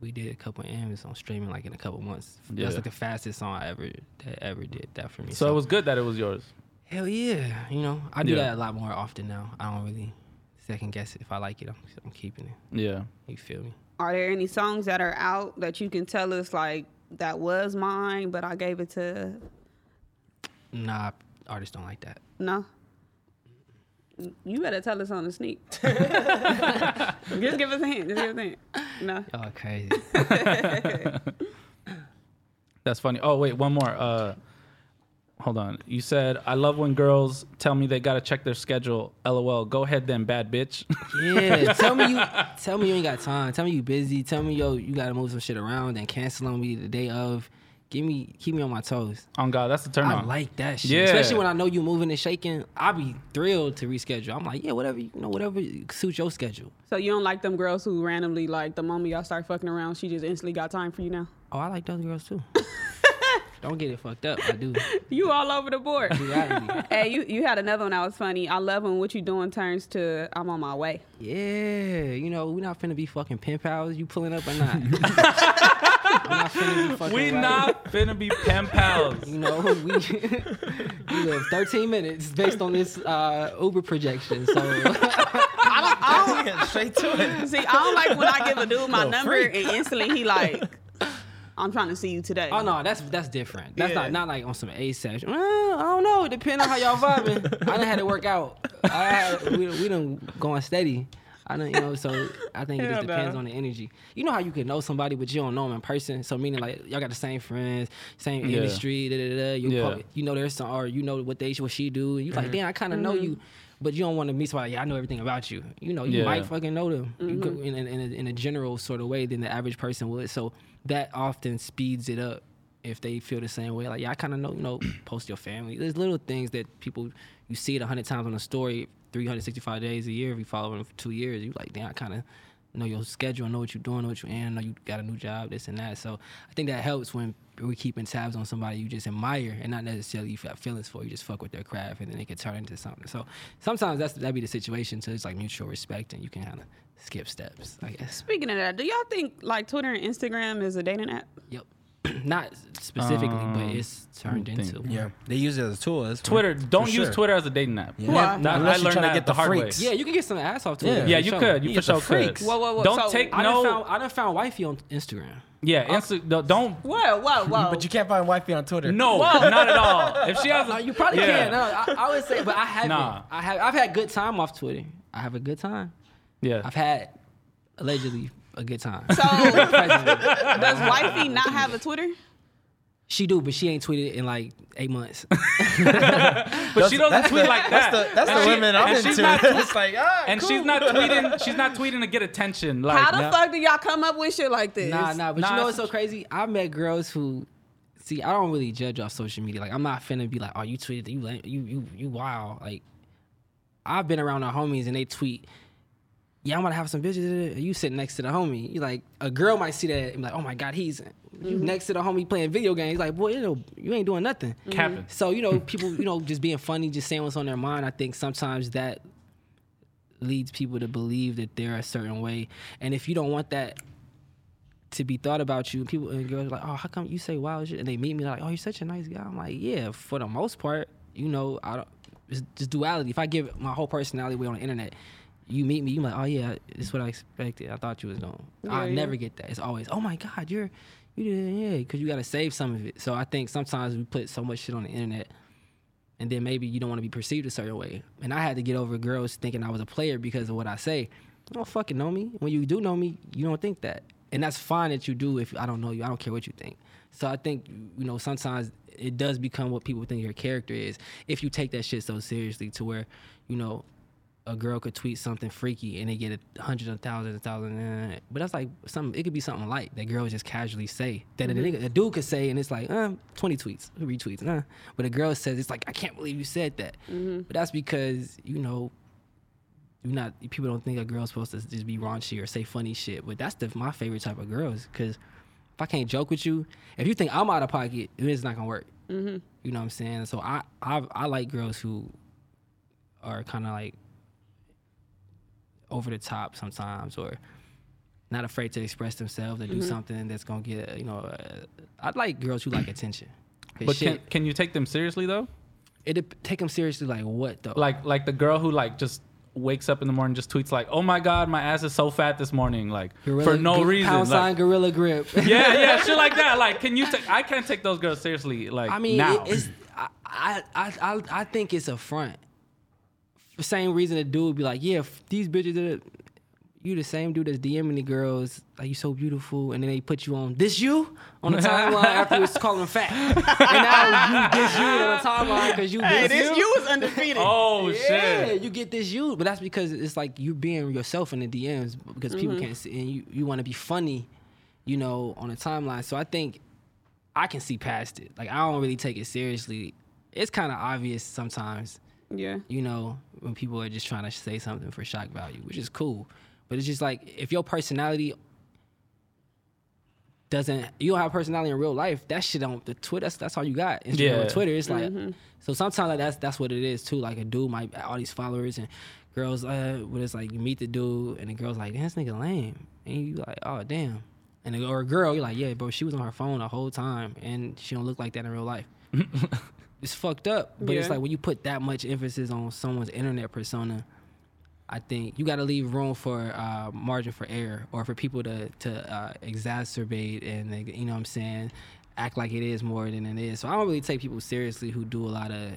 we did a couple of M's on streaming like in a couple months.
Yeah.
That's like the fastest song I ever that ever did that for me.
So it was good that it was yours.
hell yeah, you know I do
Yeah.
that a lot more often now. I don't really second guess it. If I like it, I'm, I'm keeping it.
Yeah.
You feel me?
Are there any songs that are out that you can tell us like that was mine, but I gave it to
Nah, artists don't like that.
no? You better tell us on the sneak. Just give us a hint. Just give us a hint. No.
Oh, crazy.
That's funny. Oh wait, one more. Uh, hold on. You said I love when girls tell me they gotta check their schedule. LOL. Go ahead then, bad bitch.
Yeah, tell me you tell me you ain't got time. Tell me you busy. Tell me yo you gotta move some shit around and cancel on me the day of. Give me keep me on my toes.
on God, that's the turn
I
on.
like that shit.
Yeah.
Especially when I know you moving and shaking. I'll be thrilled to reschedule. I'm like, yeah, whatever you know, whatever suits your schedule.
So you don't like them girls who randomly like the moment y'all start fucking around, she just instantly got time for you now.
Oh, I like those girls too. Don't get it fucked up. I do.
You all over the board. Hey, you you had another one that was funny. I love when what you doing turns to I'm on my way.
Yeah, you know, we not finna be fucking pen pals. You pulling up or not? Not finna
we
right.
not finna be pen pals.
You know, we we live 13 minutes based on this uh, Uber projection. So I don't
Straight to it.
See, I don't like when I give a dude my
Little
number
freak.
and instantly he like, I'm trying to see you today.
Oh no, that's that's different. That's
Yeah.
not not like on some ASAP. Uh, I don't know. It depends on how y'all vibing. I done had to work out. I had, we we done going steady. I don't, you know, so I think it
Hell
just depends
no.
on the energy. You know how you can know somebody, but you don't know them in person. So meaning like y'all got the same friends, same
Yeah.
industry, da, da, da. You,
Yeah.
probably, you know there's some, or you know what they what she do. And you like, damn, I kind of know you, but you don't want to meet somebody. Yeah, I know everything about you. You know, you
Yeah.
might fucking know them you go in, in, in, a, in a general sort of way than the average person would. So that often speeds it up if they feel the same way. Like, yeah, I kind of know, you know, post your family. There's little things that people you see it a hundred times on a story, 365 days a year. If you follow them for two years, you like, damn, I kind of know your schedule, know what you're doing, know what you're in, know you got a new job, this and that. So I think that helps when we're keeping tabs on somebody you just admire and not necessarily you have feelings for. You just fuck with their craft and then it can turn into something. So sometimes that's that'd be the situation. So it's like mutual respect and you can kind of skip steps. I guess.
Speaking of that, do y'all think like Twitter and Instagram is a dating app?
Yep. not specifically,
Um,
but it's turned into.
think.
Yeah, they use it as a tool. That's
Twitter.
for
Don't use
sure.
Twitter as a dating app.
Yeah.
Why?
That-
Unless
I learned
trying to
that
get
the
the
hard way.
Yeah, you can get some ass off Twitter.
Yeah.
Yeah, you
sure.
could. You
You
for
get the
sure could.
Whoa, whoa, whoa.
Don't
so,
take
I
no.
done found I done found wifey on Instagram.
yeah, Insta, don't- don't.
Whoa, whoa, whoa.
But you can't find wifey on Twitter.
No, not at all. If she has,
No, you probably
yeah.
can. No, I, I would say, but I haven't.
Nah.
I have. I've had good time off Twitter. I have a good time.
Yeah,
I've had allegedly a good time.
So does wifey not have a Twitter?
she do, but she ain't tweeted in like eight months.
but she doesn't tweet
the,
like
that's
that.
The, that's
And
the
she-
women I'm
and
into.
she's not-
it's like, ah,
and
cool.
she's not tweeting. She's not tweeting to get attention. Like,
How the
no.
fuck do y'all come up with shit like this?
nah, nah. But
Nah,
you know what's so crazy? I met girls who. See, I don't really judge off social media. Like, I'm not finna be like, "Oh, you tweeted, you, la- you, you, you, wow." Like, I've been around our homies and they tweet, "Yeah, I'm gonna have some bitches." You sitting next to the homie. You like a girl might see that and be like, "Oh my god, he's you mm-hmm. next to the homie playing video games." Like, boy, you know, you ain't doing nothing. Mm-hmm.
Capping.
So you know, people, you know, just being funny, just saying what's on their mind. I think sometimes that leads people to believe that they're a certain way, and if you don't want that to be thought about you, people and girls are like, oh, how come you say wild shit? And they meet me like, oh, you're such a nice guy. I'm like, yeah, for the most part, you know, I don't. It's just duality. If I give my whole personality away on the internet, you meet me, you like, oh yeah, this is what I expected. I thought you was doing. I
Yeah,
never get that. It's always, oh my god, you're, you did, yeah, because you got to save some of it. So I think sometimes we put so much shit on the internet and then maybe you don't want to be perceived a certain way. And I had to get over girls thinking I was a player because of what I say. You don't fucking know me. When you do know me, you don't think that. And that's fine that you do if I don't know you. I don't care what you think. So I think, you know, sometimes it does become what people think your character is if you take that shit so seriously to where, you know, a girl could tweet something freaky and they get a hundreds of thousands of thousands. eh, But that's like something. It could be something light that girls just casually say that a, nigga, a dude could say, and it's like, uh, twenty tweets, retweets, uh. But a girl says, it's like, I can't believe you said that. But that's because you know, you're not. People don't think a girl's supposed to just be raunchy or say funny shit. But that's the my favorite type of girls because if I can't joke with you, if you think I'm out of pocket, it's not gonna work. You know what I'm saying? So I I, I like girls who are kind of like over the top sometimes or not afraid to express themselves or do something that's gonna get you know uh, i like girls who like attention
But can
shit,
can you take them seriously though?
it take them seriously like what though
Like like the girl who like just wakes up in the morning just tweets like, "Oh my god, my ass is so fat this morning," like
Gorilla-
for no
gr-
reason.
pound
like-
sign gorilla grip
yeah, yeah, shit like that. Like, can you? take I can't take those girls seriously. Like,
I mean,
now.
it, it's I, I I I I think it's a front. The same reason a dude would be like, yeah, these bitches are. You the same dude that's DMing the girls like you so beautiful, and then they put you on this you on the timeline after you calling them fat, and now you this you on the timeline because you
Hey,
this,
this you is undefeated.
oh
yeah,
shit.
you get this you, but that's because it's like you're being yourself in the DMs because people mm-hmm. can't see, and you, you want to be funny, you know, on the timeline. So I think I can see past it. Like I don't really take it seriously. It's kind of obvious sometimes,
Yeah.
you know, when people are just trying to say something for shock value, which is cool. But it's just like if your personality doesn't, you don't have personality in real life. That shit on the Twitter. That's, that's all you got. Instagram
Yeah.
or Twitter. It's like so sometimes like, that's that's what it is too. Like a dude might all these followers and girls. Uh, but it's like you meet the dude and the girl's like, "Damn, this nigga lame," and you like, "Oh damn." And the, or a girl, you're like, "Yeah, bro, she was on her phone the whole time and she don't look like that in real life." it's fucked up. But it's like when you put that much emphasis on someone's internet persona, I think you got to leave room for uh, margin for error or for people to to uh, exacerbate and they, you know what I'm saying act like it is more than it is. So I don't really take people seriously who do a lot of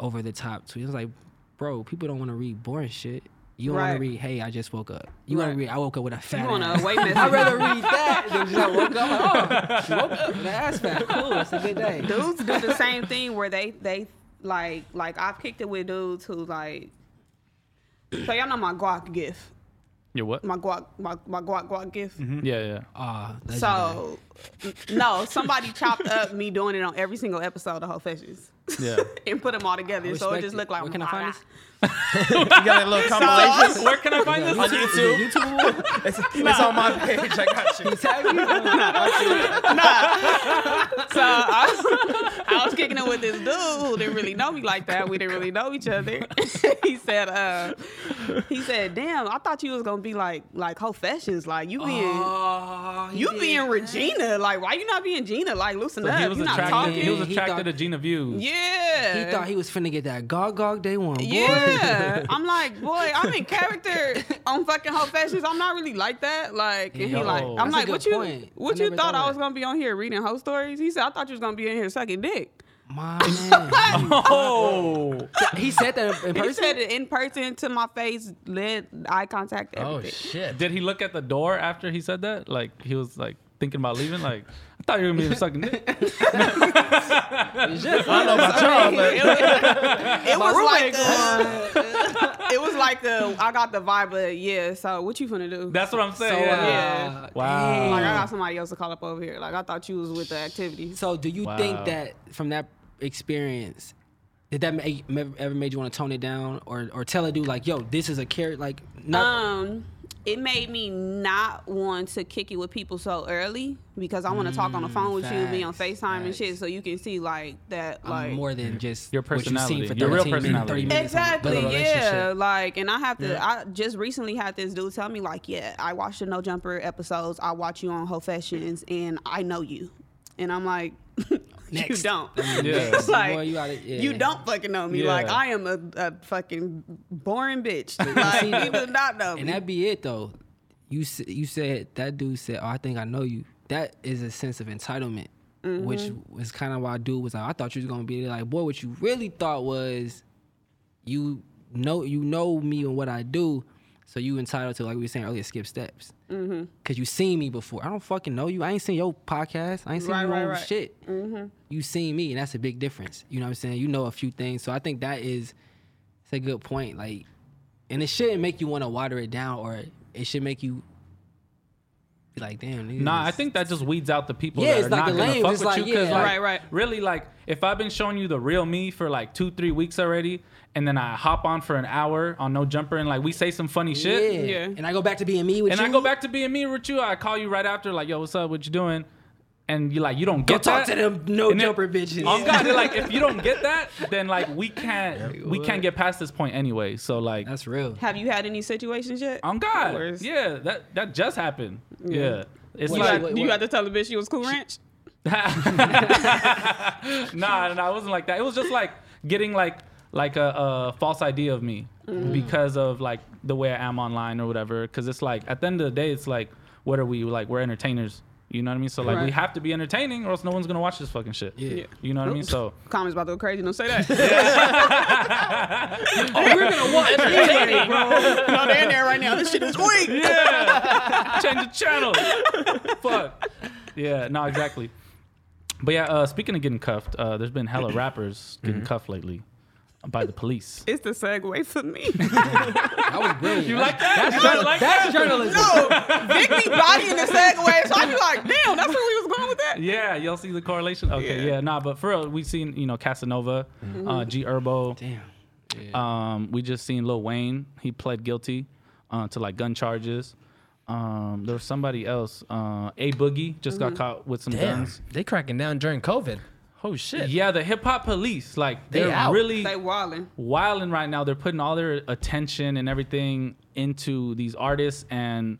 over the top tweets. It's like, bro, people don't want to read boring shit. You don't want to read, hey, I just woke up. You want to read, I woke up with a fat
You want
ass.
to wait message.
I'd rather read that than just I woke up. Oh, she woke up with an ass fat. Cool, it's a good day.
dudes do the same thing where they they like like I've kicked it with dudes who like. So y'all know my guac gif,
Your what?
my guac my, my guac guac gif.
Yeah, yeah.
Ah, legendary.
So no, somebody chopped up me doing it on every single episode of Whole Fishes.
Yeah.
and put them all together, so it just looked like.
Where can I find this?
You got a little compilation
Where can I find this?
on YouTube. it's, it's on my page. I got you.
So I, I was kicking it with this dude who didn't really know me like that. We didn't really know each other. he said, uh, he said, "Damn, I thought you was gonna be like like whole fashions, like you being."
Oh,
You
did
being
that.
Regina, like why you not being Gina? Like loosen
So
up.
he was
you not
attracted.
talking.
He was
He
attracted
thought-
to Gina Views.
yeah.
He thought he was finna get that gog gog day one. Boy.
Yeah, I'm like, boy, I'm in character on fucking whole fashions. I'm not really like that. Like, and he like, I'm
That's
like,
good
what you,
point.
what
I
you thought
thought
I was gonna be on here reading whole stories? He said, I thought you was gonna be in here sucking dick.
My man.
Oh.
he said that in
He
person.
said it in person to my face, led eye contact,
Oh shit.
Did he look at the door after he said that? Like he was like thinking about leaving. Like I thought you were gonna be sucking dick.
I don't know about y'all, but
it was like, a, it was like a, I got the vibe, but yeah. So what you finna do?
That's what I'm
So,
saying.
uh,
Yeah.
Wow.
like I got somebody else to call up over here. Like I thought you was with the activity.
So, do you
Wow.
think that from that experience, did that make, ever made you want to tone it down, or or tell a dude like, "Yo, this is a character"? Like, not
Um, it made me not want to kick it with people so early because I want to talk on the phone with you, be on
Mm, facts,
FaceTime and shit, so you can see like that,
I'm
like
more than just
Your
what you've seen
personality,
for
your real
13 minutes, 30
personality.
minutes.
Exactly,
Build
yeah. Like, and I have to. I just recently had this dude tell me, like, yeah, I watched the No Jumper episodes. I watch you on Whole Fashions, and I know you. And I'm like, you don't.
Yeah.
It's like
Boy, you gotta- yeah.
you don't fucking know me. Like I am a, a fucking boring bitch. Like you do not know me.
And that be it though. You you said that dude said, "Oh, I think I know you." That is a sense of entitlement, which
Mm-hmm.
was kind of why dude was like, "I thought you was gonna be there." Like, boy, what you really thought was, you know, you know me and what I do, so you entitled to like we were saying earlier, skip steps. Mm-hmm. Cause you seen me before. I don't fucking know you. I ain't seen your podcast. I ain't seen
Right,
your
right,
own
right.
shit. Mm-hmm. You seen me, and that's a big difference. You know what I'm saying? You know a few things, so I think that is it's a good point. Like, and it shouldn't make you want to water it down, or it should make you be like, damn. niggas
Nah, I think that just weeds out the people
Yeah,
that
it's
are
like
not
the
gonna
lames.
fuck
It's
with
like,
you. 'cause,
yeah.
like,
Right, right.
Really, like, if I've been showing you the real me for like two, three weeks already, and then I hop on for an hour on No Jumper, and like we say some funny shit,
Yeah.
Yeah.
And I go back to being me with
and
you.
And I go back to being me with you, I call you right after, like, yo, what's up? What you doing? And you like, you don't get
Go
get
talk
that.
to them no
And then-
jumper bitches.
On God, they're like, if you don't get that, then like we can't, we can't get past this point anyway. So like,
That's real.
Have you had any situations yet?
on God, yeah, that that just happened. Yeah, it's
You,
What-
like,
got, you got to tell the bitch she was Cool Ranch.
nah, nah, it wasn't like that. It was just like getting like like a, a false idea of me mm. because of like the way I am online or whatever. Because it's like at the end of the day, it's like what are we like? We're entertainers. You know what I mean? So like we have to be entertaining, or else no one's gonna watch this fucking shit.
Yeah.
You know what I mean? So
Comments about to go crazy. Don't say that.
Oh, we're gonna watch entertaining, bro.
no, they're in there right now. This shit is weak.
yeah, change the channel. Fuck. Yeah, no, exactly. But yeah, uh, speaking of getting cuffed, uh, there's been hella rappers getting cuffed lately by the police.
It's the segue for me.
That was brilliant.
You like that?
That's,
You
journal-
like
that's
that?
journalism.
no, Vic be bodying the segue, so I be like, damn, that's where we was going with that.
Yeah, y'all see the correlation? Okay, yeah, nah, but for real, we seen you know Casanova, uh, G Herbo.
Damn.
Um, we just seen Lil Wayne. He pled guilty uh, to like gun charges. Um, there was somebody else. Uh, A Boogie just got caught with some
Damn.
guns.
They cracking down during COVID. Oh shit.
Yeah, the hip hop police, like
They
they're
out.
really
They wildin'.
wilding right now. They're putting all their attention and everything into these artists, and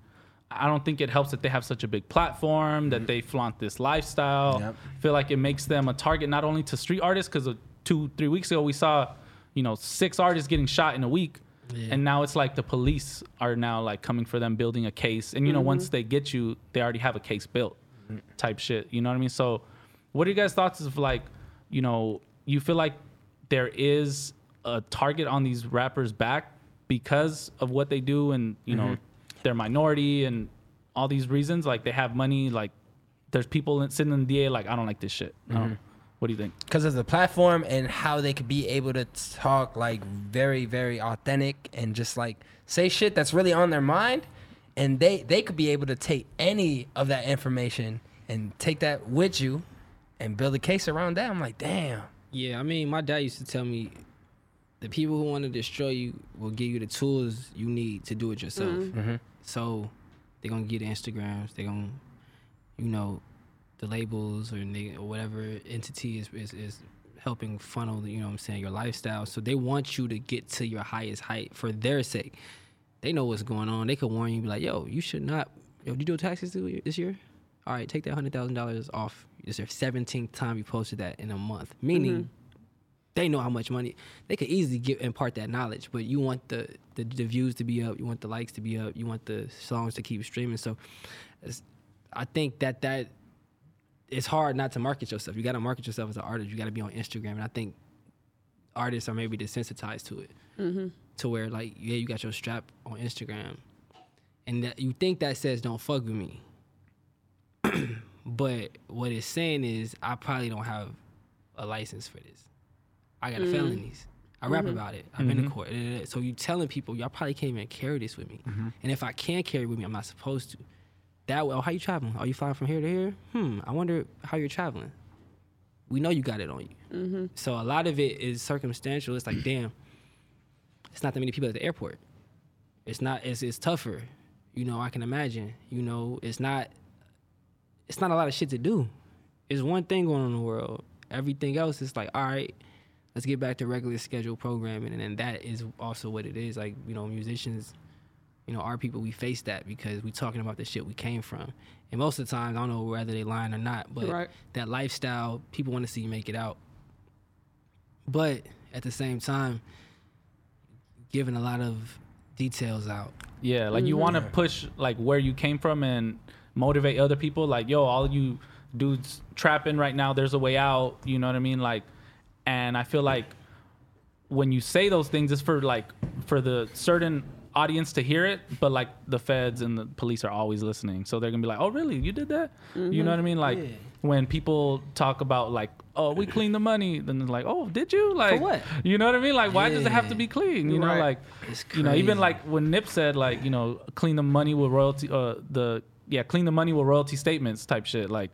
I don't think it helps that they have such a big platform that mm-hmm. they flaunt this lifestyle.
Yep.
Feel like it makes them a target not only to street artists because uh, two, three weeks ago we saw, you know, six artists getting shot in a week. And now it's like the police are now like coming for them, building a case. And you know, once mm-hmm. they get you, they already have a case built, mm-hmm. type shit. You know what I mean? So, what are you guys' thoughts of like, you know, you feel like there is a target on these rappers' back because of what they do and you know mm-hmm. their minority and all these reasons? Like they have money. Like there's people sitting in the DA like I don't like this shit. Don't- mm-hmm. What do you think?
because of the platform and how they could be able to talk like very very authentic and just like say shit that's really on their mind and they they could be able to take any of that information and take that with you and build a case around that i'm like damn
Yeah, I mean, my dad used to tell me the people who want to destroy you will give you the tools you need to do it yourself.
Mm-hmm.
So they're gonna get Instagrams. They're gonna, you know, the labels or, they, or whatever entity is, is is helping funnel. You know, what I'm saying your lifestyle. So they want you to get to your highest height for their sake. They know what's going on. They could warn you, be like, "Yo, you should not. Yo, did you do taxes this year? All right, take that hundred thousand dollars off. It's your seventeenth time you posted that in a month. Meaning, mm-hmm. they know how much money they could easily get impart that knowledge. But you want the, the the views to be up, you want the likes to be up, you want the songs to keep streaming. So, it's, I think that that it's hard not to market yourself. You got to market yourself as an artist. You got to be on Instagram, and I think artists are maybe desensitized to it, mm-hmm. to where like yeah, you got your strap on Instagram, and that you think that says don't fuck with me. But what it's saying is I probably don't have a license for this. I got a mm-hmm. felonies. I rap mm-hmm. about it. I've been to court. da, da, da. So you telling people y'all probably can't even carry this with me. Mm-hmm. And if I can't carry it with me, I'm not supposed to. That way, oh, how you traveling? Are you flying from here to here? Hmm. I wonder how you're traveling. We know you got it on you. So a lot of it is circumstantial. It's like, damn, it's not that many people at the airport. It's not. It's it's tougher. You know, I can imagine. You know, it's not. It's not a lot of shit to do. It's one thing going on in the world. Everything else is like, all right, let's get back to regular scheduled programming, and then that is also what it is. Like, you know, musicians, you know, our people, we face that because we talking about the shit we came from, and most of the times, I don't know whether they lying or not, but
Right.
that lifestyle, people want to see you make it out. But at the same time, giving a lot of details out.
Yeah, like you mm-hmm. want to push like where you came from and motivate other people. Like, yo, all you dudes trapping right now, there's a way out. You know what I mean? Like, and I feel like when you say those things, it's for like for the certain audience to hear it, but like the feds and the police are always listening, so they're gonna be like, "Oh, really? You did that?" You know what I mean? Like
Yeah.
when people talk about like, "Oh, we cleaned the money," then it's like, "Oh, did you?" Like,
what?
You know what I mean? Like, why does it have to be clean? You know, like you know, even like when Nip said like, you know, clean the money with royalty, uh, the yeah, clean the money with royalty statements type shit. Like,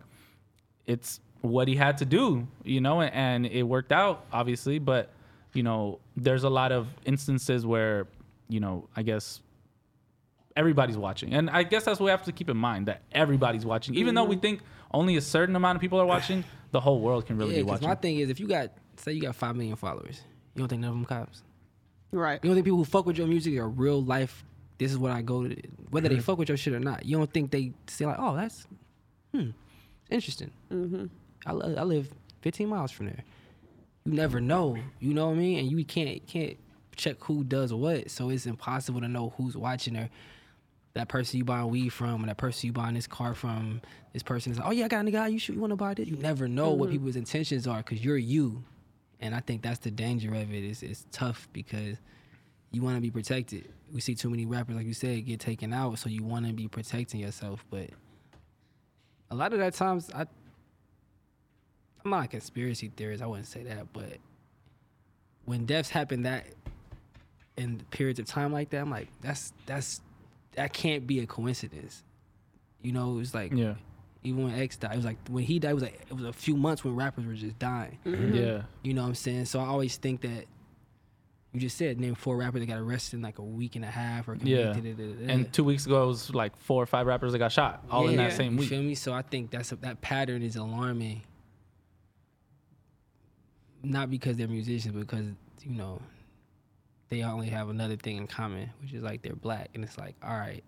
it's what he had to do, you know, and, and it worked out obviously, but you know, there's a lot of instances where, you know, I guess everybody's watching, and I guess that's what we have to keep in mind that everybody's watching, even though we mm-hmm. think only a certain amount of people are watching, the whole world can really
Yeah,
be watching.
my thing is, if you got, say, you got five million followers, you don't think none of them cops?
Right.
You don't think people who fuck with your music are real life? This is what I go to, whether they fuck with your shit or not. You don't think they say like, oh, that's, hmm, interesting. Mm-hmm. I, I live 15 miles from there. You never know. You know what I mean? And you can't can't check who does what, so it's impossible to know who's watching or that person you buying weed from, or that person you buying this car from. This person is like, oh yeah, I got a guy. You should you want to buy this? You never know what people's intentions are because you're you, and I think that's the danger of it. It's it's tough because you want to be protected. We see too many rappers, like you said, get taken out, so you want to be protecting yourself. But a lot of that times, I I'm not a conspiracy theorist. I wouldn't say that, but when deaths happen that in periods of time like that, I'm like, that's that's that can't be a coincidence. You know, it's like
yeah,
even when X died, it was like when he died, it was like it was a few months when rappers were just dying. Mm-hmm.
yeah.
You know what I'm saying? So I always think that you just said name four rappers that got arrested in like a week and a half or
Yeah.
convicted. da, da, da, da.
And two weeks ago, it was like four or five rappers that got shot all in that
Yeah,
same week.
feel me? So I think that's a, that pattern is alarming. Not because they're musicians, but because you know they only have another thing in common, which is like they're black, and it's like, all right,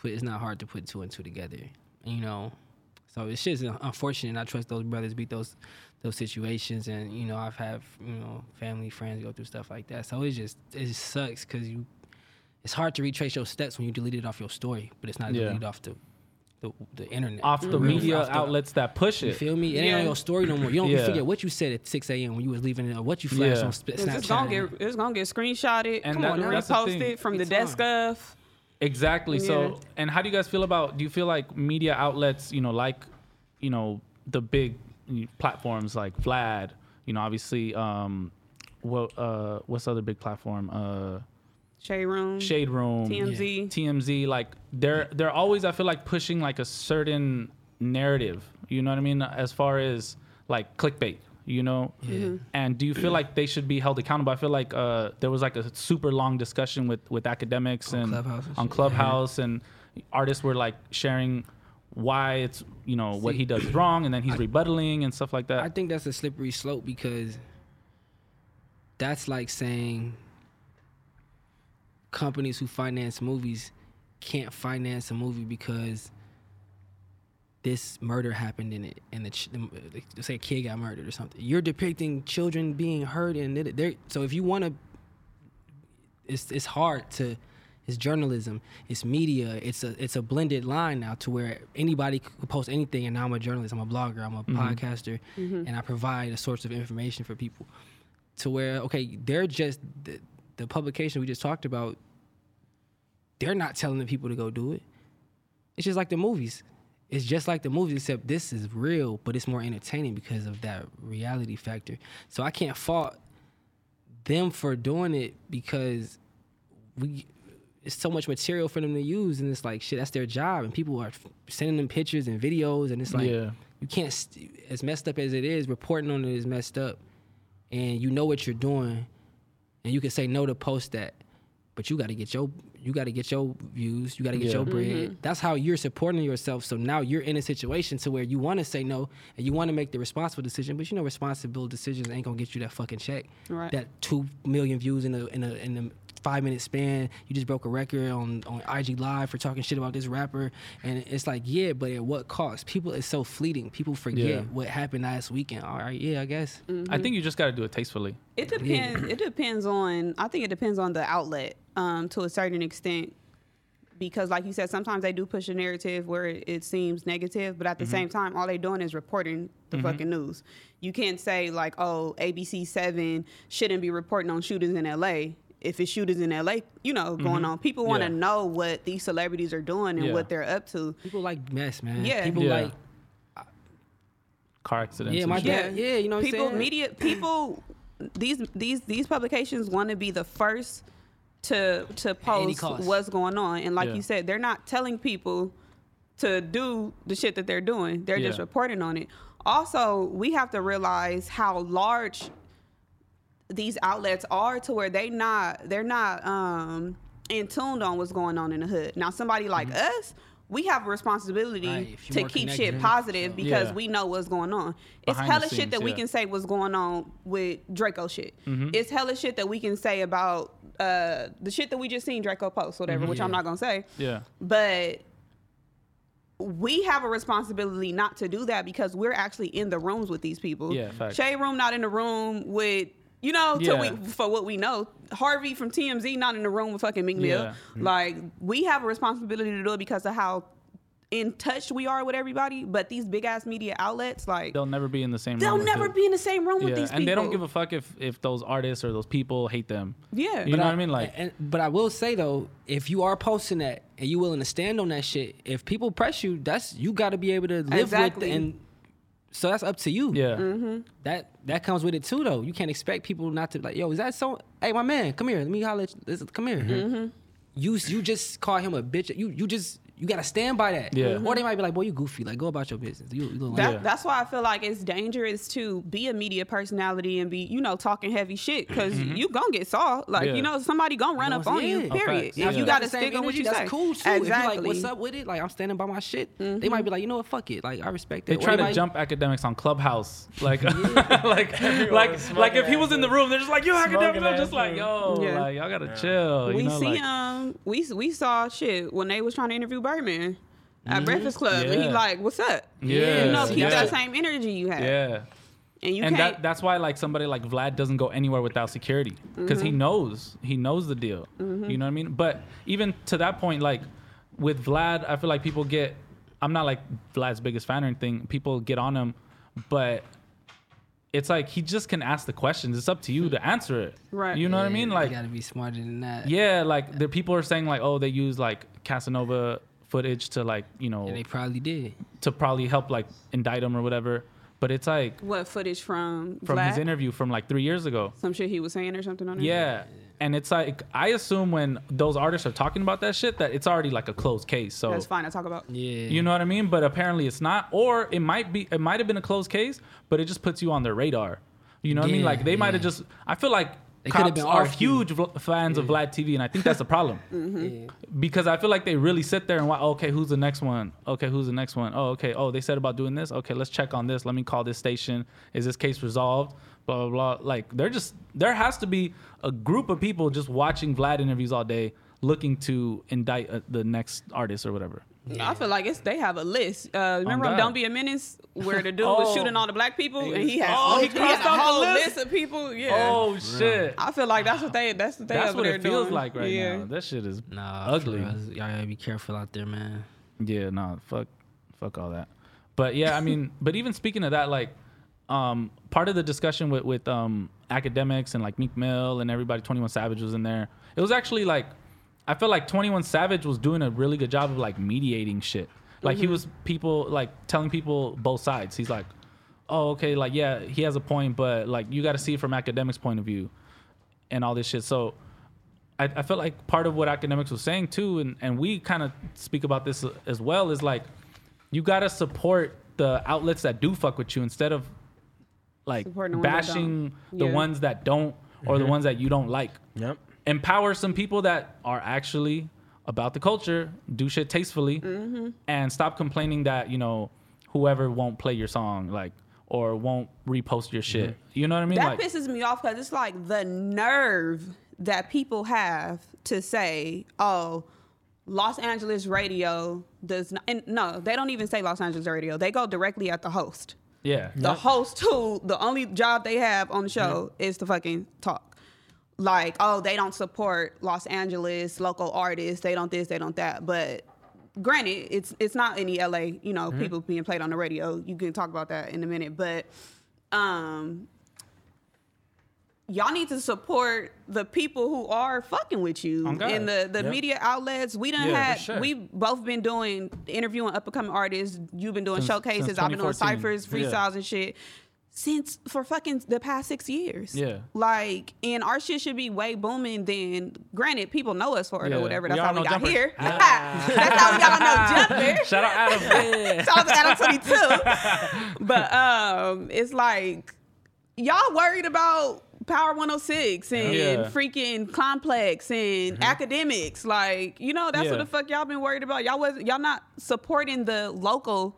put it's not hard to put two and two together, you know. So it's just unfortunate. and I trust those brothers beat those those situations, and you know I've had you know family friends go through stuff like that. So it just it just sucks because you it's hard to retrace your steps when you delete it off your story, but it's not
Yeah.
deleted off the the, the internet.
Off the
Real-
media
off the-
outlets that push
You
it.
feel me? It ain't on your story no more. You don't
Yeah.
forget what you said at 6 a.m. when you was leaving it, or what you flashed
Yeah.
on Sp-
It's,
Snapchat.
it's gonna get it's gonna get screenshotted.
And
Come
that-
on, and
that's the thing.
reposted from the desk
fine.
of.
Exactly. So, and how do you guys feel about? Do you feel like media outlets, you know, like, you know, the big platforms like Vlad, you know, obviously, um, what, uh, what's the other big platform? Uh,
Shade Room.
Shade Room,
TMZ.
TMZ. Like, they're they're always, I feel like, pushing like a certain narrative. You know what I mean? As far as like clickbait. You know, yeah. and do you feel like they should be held accountable? I feel like uh, there was like a super long discussion with with Akademiks
On
and
Clubhouse and
on
shit.
Clubhouse, and artists were like sharing why it's you know what
See,
he does is wrong, and then he's rebuttaling and stuff like that.
I think that's a slippery slope because that's like saying companies who finance movies can't finance a movie because this murder happened in it and the, ch- the say a kid got murdered or something. You're depicting children being hurt and so if you want to it's it's hard to it's journalism. It's media. It's a it's a blended line now to where anybody could post anything and now i'm a journalist. I'm a blogger. I'm a mm-hmm. podcaster. Mm-hmm. And i provide a source of information for people to where okay they're just the, the publication we just talked about they're not telling the people to go do it. It's just like the movies. It's just like the movies except this is real but it's more entertaining because of that reality factor. So i can't fault them for doing it because we it's so much material for them to use and it's like shit that's their job and people are f- sending them pictures and videos and it's like
Yeah.
you can't st- as messed up as it is reporting on it is messed up and you know what you're doing and you can say no to post that but you got to get your you got to get your views you got to get
Yeah.
your bread mm-hmm. that's how you're supporting yourself so now you're in a situation to where you want to say no and you want to make the responsible decision but you know responsible decisions ain't gonna get you that fucking check
Right.
that two million views in a in a in a five minute span you just broke a record on on ig live for talking shit about this rapper and it's like yeah but at what cost people it's so fleeting people forget
Yeah.
what happened last weekend all right yeah i guess mm-hmm.
I think you just got to do it tastefully.
It depends. It depends on. I think it depends on the outlet um, to a certain extent, because like you said, sometimes they do push a narrative where it, it seems negative, but at the mm-hmm. same time, all they're doing is reporting the mm-hmm. fucking news. You can't say like, oh, ABC Seven shouldn't be reporting on shootings in L.A. If it's shootings in L.A., you know, going mm-hmm. on. People want to
Yeah.
know what these celebrities are doing and
Yeah.
what they're up to.
people like mess man
Yeah.
people
Yeah.
like
Car accidents.
Yeah, my dad- Yeah, you know what I'm
people,
saying?
media, people, these these these publications want to be the first to to post what's going on, and like
Yeah.
you said, they're not telling people to do the shit that they're doing. They're just reporting on it. Also, we have to realize how large these outlets are to where they not they're not um in tuned on what's going on in the hood. Now somebody like us, we have a responsibility
Mm-hmm. Right,
to keep shit positive
so-
because
Yeah.
we know what's going on. It's
Behind the
hella shit
scenes,
that we can say what's going on with Draco shit.
Mm-hmm.
It's hella shit that we can say about uh the shit that we just seen Draco post, whatever,
Mm-hmm.
which I'm not gonna say.
Yeah.
But we have a responsibility not to do that because we're actually in the rooms with these people.
Yeah.
Shade Room not in the room with you know, till
Yeah.
we for what we know. Harvey from TMZ not in the room with fucking Meek Mill.
Yeah.
Like we have a responsibility to do it because of how in touch we are with everybody. But these big ass media outlets, like
They'll never be in the same room.
they'll
room.
never be in the same room with
Yeah,
these people.
and they don't give a fuck if if those artists or those people hate them.
Yeah.
You
But
know what I mean? Like,
and, but I will say though, if you are posting that and you willing to stand on that shit, if people press you, that's you got to be able to live
Exactly.
with, and so that's up to you.
yeah,
Mm-hmm.
that that comes with it too though. You can't expect people not to like, yo, is that so? Hey, my man, come here. Let me holler. at you. Come here.
Mm-hmm.
You you just call him a bitch. You you just you gotta stand by that.
Yeah. Mm-hmm.
Or they might be like, boy, you goofy. Like, go about your business. You, you little
That,
Yeah.
That's why I feel like it's dangerous to be a media personality and be, you know, talking heavy shit because mm-hmm. you gonna get saw. Like,
Yeah.
you know, somebody gonna run
know,
up on you.
yeah.
Period.
facts.
If you
You
got to
the same
stick on what
energy,
you
that's
say.
cool too. If you
Exactly.
like, what's up with it? Like, I'm standing by my shit. They might be mm-hmm. like, you know what? Fuck it. Like, I respect
they
it. Or
try to
might-
jump Akademiks on Clubhouse, like, like, like, like if he was in the room, they're just like, yo, Akademiks. I'm
Smoking
just like, yo,
Yeah.
like, y'all gotta chill.
we see
like,
um we we saw shit when they was trying to interview Birdman at Breakfast Club, and he
Mm-hmm.
Like, "What's up?
Yeah.
you know, keep
Yeah.
that same energy you have,
yeah.
and you
and
can't."
that that's why like somebody like Vlad doesn't go anywhere without security because
Mm-hmm.
he knows he knows the deal. You know what I mean? But even to that point, like with Vlad, I feel like people get. I'm not like Vlad's biggest fan or anything. People get on him, but it's like he just can ask the questions. It's up to you to answer it.
Right.
You know what I mean? Like
you gotta be smarter than that.
yeah, like the people are saying like, oh, they use like Casanova footage to like you know
And they probably did.
to probably help like indict him or whatever. But it's like
what footage from
from
Vlad?
his interview from like three years ago.
Some shit he was saying or something on it.
Yeah. and it's like I assume when those artists are talking about that shit that it's already like a closed case. So
That's fine to talk about.
Yeah.
you know what I mean? But apparently it's not, or it might be. It might have been a closed case, but it just puts you on their radar. You know what I mean? Like they might have just. I feel like
It could've been
are huge vl- fans of Vlad TV, and I think that's a problem because I feel like they really sit there and watch. Okay, who's the next one? Okay, who's the next one? Oh, okay. Oh, they said about doing this. Okay, let's check on this. Let me call this station. Is this case resolved? Blah blah blah. Like they're just there has to be a group of people just watching Vlad interviews all day, looking to indict uh, the next artist or whatever.
I feel like it's they have a list. Uh, remember on Don't Be a Menace where the dude
Oh.
was shooting all the black people and he had,
Oh, he
he had
crossed
a
off the
whole
list?
list of people. Yeah.
Oh shit.
I feel like that's what they that's what they
That's what
there
it feels
doing.
like right
yeah.
now. That shit is
Nah,
ugly.
Y'all gotta be careful out there, man.
Yeah, no, fuck, fuck all that. But yeah, I mean, but even speaking of that, like, um, part of the discussion with with um Akademiks and like Meek Mill and everybody, Twenty One Savage was in there. It was actually like, I felt like Twenty One Savage was doing a really good job of like mediating shit. Like he mm-hmm. was people like telling people both sides. He's like, oh okay, like yeah, he has a point, but like you got to see it from Akademiks' point of view, and all this shit. So. I, I felt like part of what Akademiks was saying too, and, and we kind of speak about this as well, is like you gotta support the outlets that do fuck with you instead of like
Supporting the ones that
bashing
don't.
the
Yeah.
ones that don't or the mm-hmm. ones that you don't like.
Yep.
Empower some people that are actually about the culture, do shit tastefully,
Mm-hmm.
and stop complaining that you know whoever won't play your song like or won't repost your shit. You know what I mean?
That
like,
pisses me off because it's like the nerve that people have to say, "Oh, Los Angeles radio does not." And no, they don't even say Los Angeles radio. They go directly at the host.
yeah,
The host, who the only job they have on the show is to fucking talk. Like, oh, they don't support Los Angeles local artists. They don't this. They don't that. But granted, it's it's not any LA. You know, people being played on the radio. You can talk about that in a minute. But um, y'all need to support the people who are fucking with you
God.
in the the media outlets. We done
Yeah,
had
sure.
we both been doing interviewing up and coming artists. You've been doing
Since-
showcases.
since
I've been doing
2014.
ciphers,
Yeah.
freestyles, and shit. Since for fucking the past six years,
Yeah.
like, and our shit should be way booming. Than granted, people know us for it
Yeah.
or whatever. That's
are
how we got
jumpers.
here. That's how we got on no jumper.
Shout out Adam. Yeah.
Shout out to Adam 22. but um, it's like y'all worried about Power 106 and
Yeah.
freaking complex and Akademiks. Like, you know, that's
Yeah.
what the fuck y'all been worried about. Y'all was y'all not supporting the local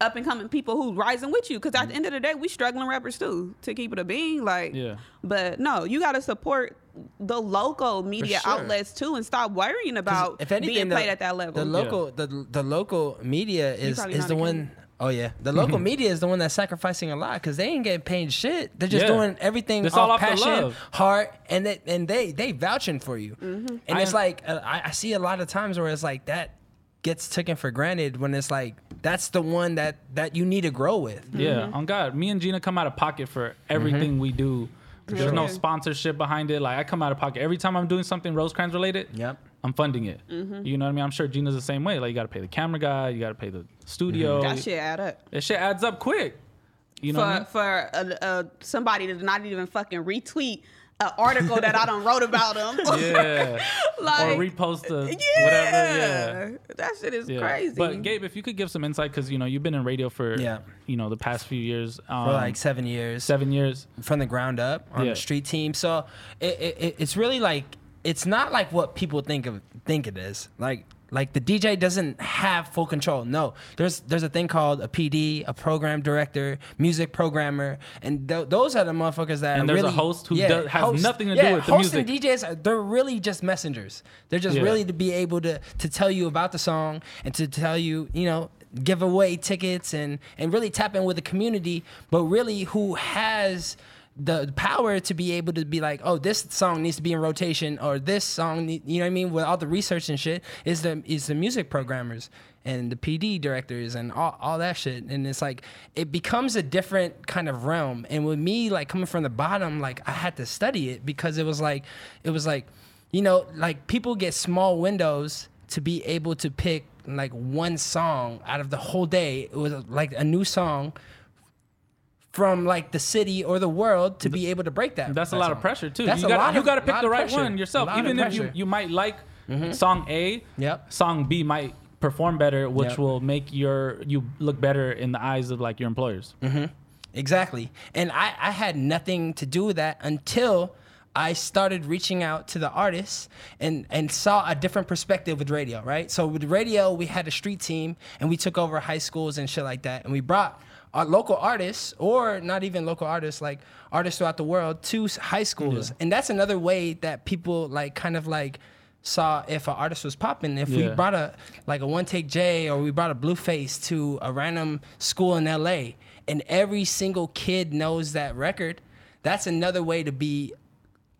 up and coming people who rising with you. Cause at the end of the day, we struggling rappers too to keep it a being. Like,
Yeah.
but no, you gotta support the local media
sure.
outlets too and stop worrying about
if anything,
being
the-
played at that level.
The local, the the local media is is the one oh yeah, the local media is the one that's sacrificing a lot because they ain't getting paid shit. They're just
Yeah.
doing everything
It's all off
passion, heart, and they and they they vouching for you.
Mm-hmm.
And
I
it's
am-
like uh, I, I see a lot of times where it's like that gets taken for granted when it's like that's the one that that you need to grow with.
Yeah,
Mm-hmm.
on God, me and Gina come out of pocket for everything we do. There's no sponsorship behind it. Like I come out of pocket every time I'm doing something Rosecrans related.
Yep.
I'm funding it.
Mm-hmm.
You know what I mean? I'm sure Gina's the same way. Like you got to pay the camera guy, you got to pay the studio.
that shit add up.
That shit adds up quick. You know what I mean?
for for uh, uh, somebody to not even fucking retweet an article that I done wrote about them.
Yeah.
like,
or repost the
yeah,
whatever. Yeah.
that shit is
Yeah.
crazy.
But Gabe, if you could give some insight, because you know you've been in radio for
Yeah.
you know the past few years, um,
For like seven years.
seven years.
from the ground up on
Yeah.
the street team. So it, it, it- it's really like it's not like what people think of think it is. Like like the DJ doesn't have full control. No, there's there's a thing called a PD, a program director, music programmer, and th- those are the motherfuckers that
And there's a host who does- has nothing to do with the
hosts and. DJs are they're really just messengers. They're just
Yeah.
really to be able to to tell you about the song and to tell you, you know, give away tickets and and really tap in with the community, but really who has the power to be able to be like, oh, this song needs to be in rotation, or this song, you know what I mean, with all the research and shit, is the is the music programmers and the PD directors and all, all that shit. And it's like it becomes a different kind of realm. And with me, like coming from the bottom, like I had to study it because it was like it was like, you know, like people get small windows to be able to pick like one song out of the whole day. It was like a new song from like the city or the world to be able to break that.
That's a
that
lot of pressure too.
That's
you
a
gotta
lot
you
of-
gotta pick
lot
the right
pressure.
one yourself.
A lot of
Even if you,
pressure.
you might like mm-hmm. song A,
Yep.
song B might perform better, which
Yep.
will make your you look better in the eyes of like your employers. Mm-hmm.
Exactly. And I, I had nothing to do with that until I started reaching out to the artists and, and saw a different perspective with radio, right? So with radio, we had a street team and we took over high schools and shit like that. And we brought our local artists, or not even local artists, like artists throughout the world, to high schools. And that's another way that people like kind of like saw if an artist was popping. If we brought a like a one take J or we brought a Blueface to a random school in LA and every single kid knows that record, that's another way to be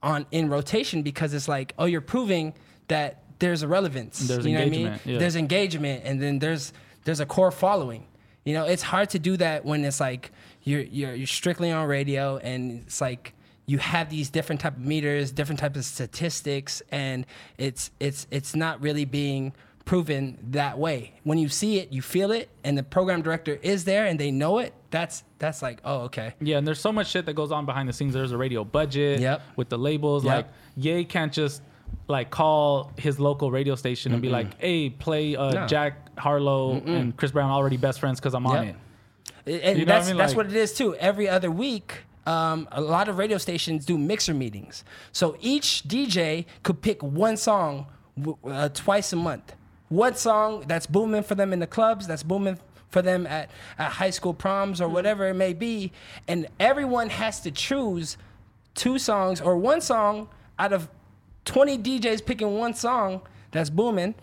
on in rotation because it's like, oh, you're proving that there's a relevance.
There's
you know
engagement,
what I mean?
yeah.
There's engagement and then there's there's a core following. You know, it's hard to do that when it's like you're you're you're strictly on radio and it's like you have these different type of meters, different types of statistics, and it's it's it's not really being proven that way. When you see it, you feel it, and the program director is there and they know it. That's that's like, oh, okay.
Yeah, and there's so much shit that goes on behind the scenes. There's a radio budget
Yep.
with the labels.
Yep.
Like, Ye can't just like call his local radio station and be like, "Hey, play uh,
No.
Jack Harlow and Chris Brown already best friends because I'm on
Yep.
it."
And
You know what I
that's
mean?
that's
Like-
what it is too. Every other week, um, a lot of radio stations do mixer meetings. So each DJ could pick one song uh, twice a month. One song that's booming for them in the clubs, that's booming for them at, at high school proms or whatever it may be, and everyone has to choose two songs or one song out of 20 DJs picking one song that's booming,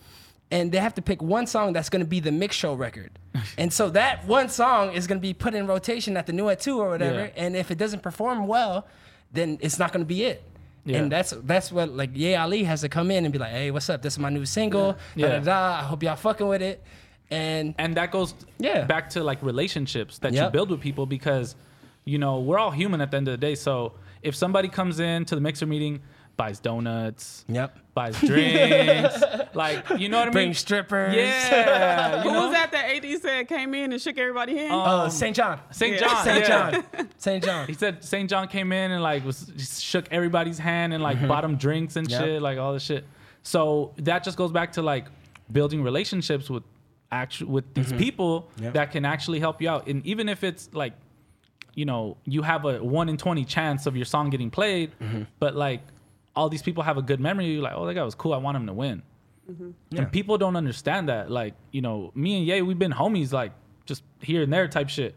and they have to pick one song that's going to be the mix show record. and so that one song is going to be put in rotation at the new at two or whatever.
Yeah.
And if it doesn't perform well, then it's not going to be it.
Yeah.
And that's that's what like Ye Ali has to come in and be like, hey, what's up? This is my new single.
Yeah.
Da da da. I hope y'all fucking with it. And
and that goes
Yeah.
back to like relationships that you build with people because you know we're all human at the end of the day so if somebody comes in to the mixer meeting buys donuts
Yep.
buys drinks like you know what i mean
bring strippers.
yeah
Who
know?
was that that AD said came in and shook everybody hand?
Uh, St. John.
st
Yeah.
john
St.
yeah.
John. St. John.
he said st john came in and like was just shook everybody's hand and like bought them drinks and
Mm-hmm. Yep.
shit like all this shit so that just goes back to like building relationships with actual with these people
Mm-hmm. Yep.
that can actually help you out and even if it's like you know you have a 1 in 20 chance of your song getting played
Mm-hmm.
but like all these people have a good memory you're like oh that guy was cool i want him to win mm-hmm.
Yeah.
and people don't understand that like you know me and Ye we've been homies like just here and there type shit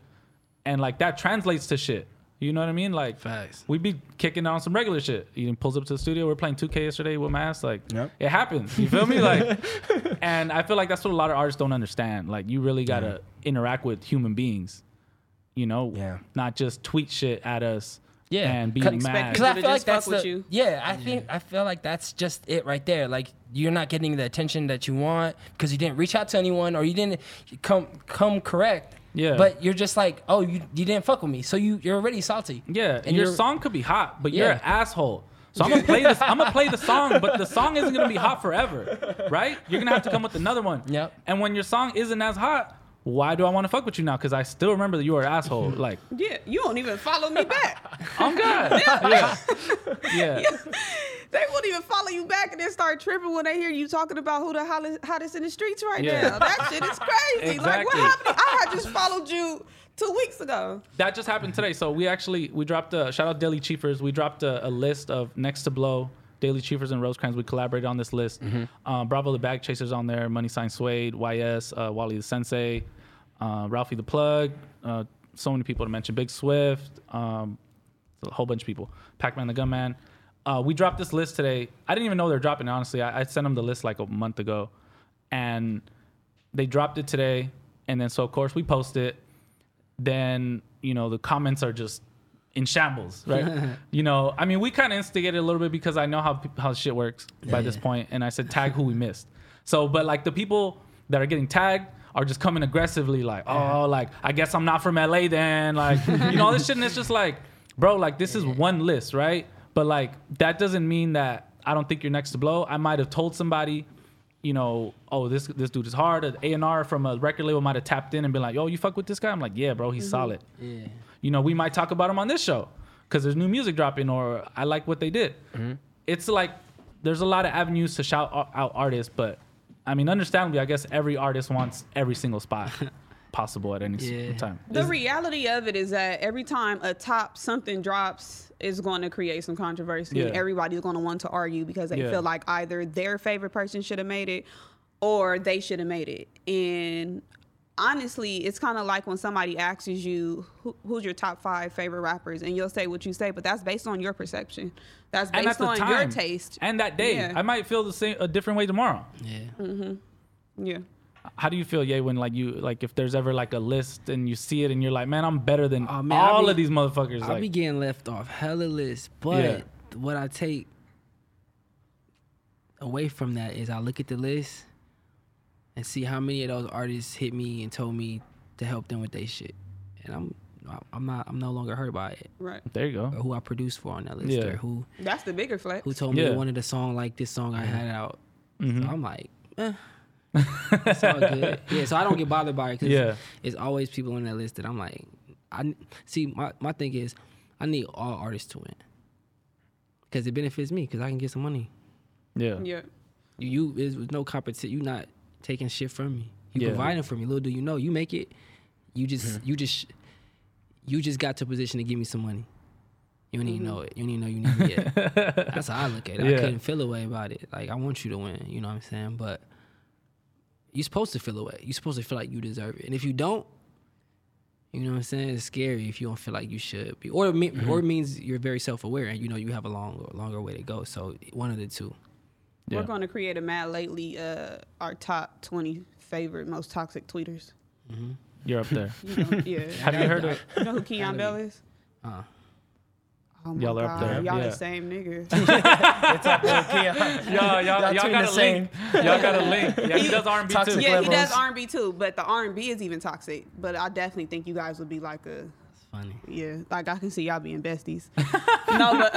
and like that translates to shit you know what i mean like
Facts.
we be kicking on some regular shit. He pulls up to the studio. We're playing 2K yesterday with my ass. Like,
Yep.
it happens. You feel me? Like, and I feel like that's what a lot of artists don't understand. Like, you really gotta interact with human beings. You know,
Yeah.
not just tweet shit at us.
Yeah.
and be
Cut-
mad.
Because I feel like
just fuck
that's
with
the,
you.
yeah. I think I feel like that's just it right there. Like you're not getting the attention that you want because you didn't reach out to anyone or you didn't come come correct.
Yeah.
But you're just like, oh, you you didn't fuck with me, so you you're already salty.
Yeah,
And
your song could be hot, but you're an asshole. So I'm gonna play this. I'm gonna play the song, but the song isn't gonna be hot forever, right? You're gonna have to come with another one.
Yep.
And when your song isn't as hot, why do I want to fuck with you now? Because I still remember that you were an asshole. Like,
Yeah, you don't even follow me back.
I'm good. Yeah. Yeah.
they won't even follow you back and then start tripping when they hear you talking about who the hottest, hottest in the streets right
Yeah.
now. That shit is crazy. Like, what happened? I had just followed you two weeks ago.
That just happened today. So we actually we dropped a shout out Daily Chiefers. We dropped a, a list of next to blow. Daily Chiefers and Rosecrans. We collaborated on this list. Uh, Bravo the Bag Chasers on there. Money Sign Suede, YS, uh, Wally the Sensei, uh, Ralphie the Plug. Uh, so many people to mention. Big Swift. Um, a whole bunch of people. Pac-Man the Gunman. Uh, we dropped this list today. I didn't even know they're dropping it, honestly. I, I sent them the list like a month ago. And they dropped it today. And then, so of course, we post it. Then, you know, the comments are just in shambles, right? you know, I mean, we kind of instigated a little bit because I know how, how shit works by this point, And I said, tag who we missed. So, but like the people that are getting tagged, are just coming aggressively like, oh, like I guess I'm not from LA then, like you know all this shit, and it's just like, bro, like this is one list, right? But like that doesn't mean that I don't think you're next to blow. I might have told somebody, you know, oh this this dude is hard. An A and R from a record label might have tapped in and been like, yo, you fuck with this guy? I'm like, yeah, bro, he's mm-hmm. solid.
Yeah.
You know, we might talk about them on this show because there's new music dropping, or I like what they did.
Mm-hmm.
It's like there's a lot of avenues to shout out artists, but I mean, understandably, I guess every artist wants every single spot possible at any
Yeah.
time.
The reality of it is that every time a top something drops, is going to create some controversy.
Yeah.
Everybody's going to want to argue because they
Yeah.
feel like either their favorite person should have made it or they should have made it. And honestly, it's kind of like when somebody asks you, Who, "Who's your top five favorite rappers?" and you'll say what you say, but that's based on your perception. That's based on
time,
your taste.
and that day,
Yeah.
I might feel the same a different way tomorrow.
Yeah. Mm-hmm.
yeah.
How do you feel, Ye, when like you like if there's ever like a list and you see it and you're like, man, I'm better than
Oh, man, I
all
be-
of these motherfuckers.
I
like,
be getting left off hella list, but
Yeah.
what I take away from that is I look at the list and see how many of those artists hit me and told me to help them with their shit, and I'm I'm not I'm no longer hurt by it.
Right.
there you go.
Or who I produced for on that list,
Yeah.
or who
That's the bigger flex.
who told me
Yeah.
they wanted a song like this song I had out.
Mhm.
So I'm like, eh. it's all good. Yeah, so I don't get bothered by it because
Yeah.
it's always people on that list that I'm like, I see. My my thing is, I need all artists to win because it benefits me because I can get some money.
Yeah.
yeah.
You, you is no competition. You not taking shit from me. You
Yeah.
providing for me. Little do you know, you make it. You just
Mm-hmm.
you just you just got to a position to give me some money. You don't even
Mm-hmm.
know it. You don't even know you need it. That's how I look at it.
Yeah.
I couldn't feel a way about it. Like I want you to win. You know what I'm saying? But you're supposed to feel a way. You're supposed to feel like you deserve it. And if you don't, you know what I'm saying? It's scary if you don't feel like you should be, or it, me-
Mm-hmm.
or it means you're very self-aware and you know you have a long, longer way to go. So one of the two.
Yeah.
We're going to create a mad lately. Uh, our top twenty favorite most toxic tweeters.
You're up there.
You know, yeah.
Have you heard of?
You know who Keon Bell is?
Uh,
Oh
Y'all are
God.
up there,
Y'all
yeah.
the same nigga.
Y'all, y'all, y'all
two in
got
the
a link. Y'all got a link. Yeah, he does R&B
Toxic
too.
yeah, he does
levels.
R and B too, but the R and B is even toxic. But I definitely think you guys would be like a
it's funny.
yeah, like I can see y'all being besties. no, but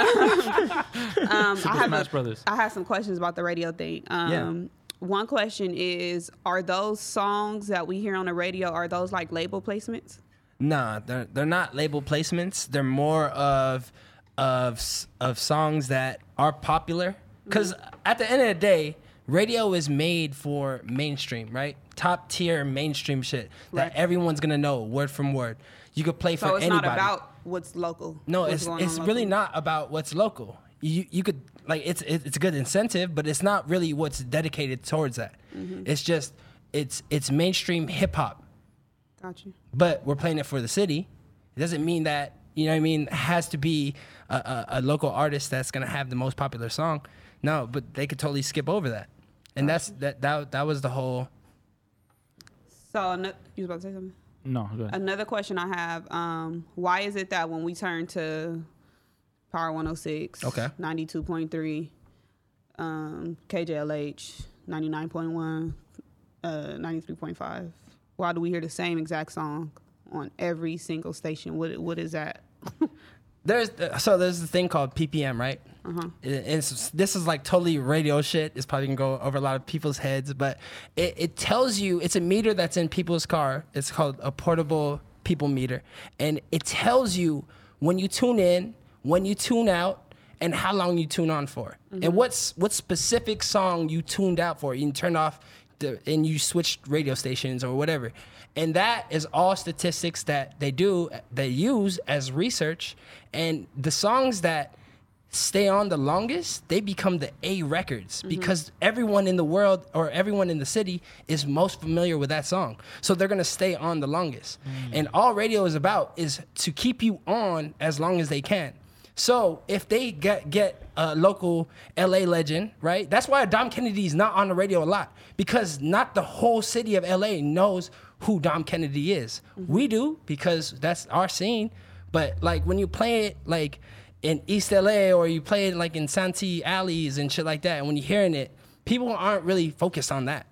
um, I have
Smash
a,
Brothers.
I have some questions about the radio thing. Um, One question is: Are those songs that we hear on the radio are those like label placements?
Nah, they're they're not label placements. They're more of of of songs that are popular. Because at the end of the day, radio is made for mainstream, right? Top tier mainstream shit
Right.
that everyone's gonna know word from word. You could play
So
for
it's
anybody.
not about what's local.
No,
what's
it's it's really not about what's local. You you could like it's it's a good incentive, but it's not really what's dedicated towards that.
Mm-hmm.
It's just it's it's mainstream hip hop
Got you.
but we're playing it for the city. It doesn't mean that you know what I mean. It has to be a, a, a local artist that's gonna have the most popular song. No, but they could totally skip over that, and that's that that that was the whole.
So ano- you was about to say something.
No, go ahead.
Another question I have: um, Why is it that when we turn to Power 106,
Okay.
92.3, um, KJLH 99.1, uh, 93.5, why do we hear the same exact song on every single station? What what is that?
There's so there's a thing called PPM, right?
Uh-huh.
This is like totally radio shit. It's probably gonna go over a lot of people's heads, but it, it tells you it's a meter that's in people's car. It's called a portable people meter, and it tells you when you tune in, when you tune out, and how long you tune on for, and what's what specific song you tuned out for. You can turn off the, and you switched radio stations or whatever. And that is all statistics that they do, they use as research. And the songs that stay on the longest, they become the A records mm-hmm. because everyone in the world or everyone in the city is most familiar with that song. So they're gonna stay on the longest. Mm. And all radio is about is to keep you on as long as they can. So if they get get a local LA legend, right? That's why Dom Kennedy's not on the radio a lot because not the whole city of LA knows who Dom Kennedy is. Mm-hmm. We do because that's our scene. But like when you play it like in East LA or you play it like in Santee alleys and shit like that, and when you're hearing it, people aren't really focused on that.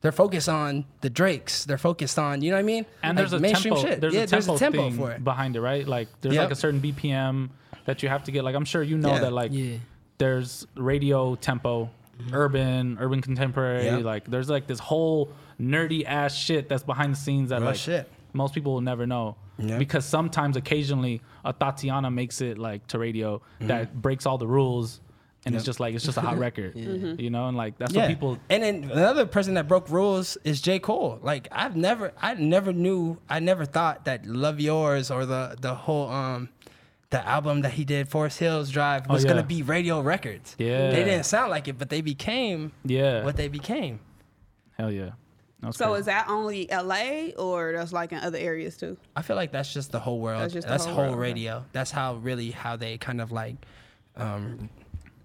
They're focused on the Drakes. They're focused on, you know what I mean?
And
Like
there's a
mainstream
tempo.
shit.
There's,
yeah,
a tempo
there's a tempo
thing
for it.
behind it, right? Like there's
Yep.
like a certain BPM that you have to get. Like I'm sure you know
Yeah.
that. Like
Yeah.
there's radio tempo, mm-hmm. urban, urban contemporary.
Yeah.
Like there's like this whole nerdy ass shit that's behind the scenes that
Real
like
shit.
most people will never know
Yeah.
because sometimes, occasionally, a Tatiana makes it like to radio
Mm-hmm.
that breaks all the rules, and it's just like it's just a hot record, you know, and like that's what people.
And then another person that broke rules is J. Cole. Like I've never, I never knew, I never thought that "Love Yours" or the the whole um the album that he did, Forest Hills Drive, was
Oh, yeah.
gonna be radio records.
Yeah.
they didn't sound like it, but they became
Yeah,
what they became.
hell yeah. That
So
crazy.
is that only LA or that's like in other areas too?
I feel like that's just the whole world.
That's
That's,
just the whole
whole
world, okay.
radio. That's how really how they kind of like um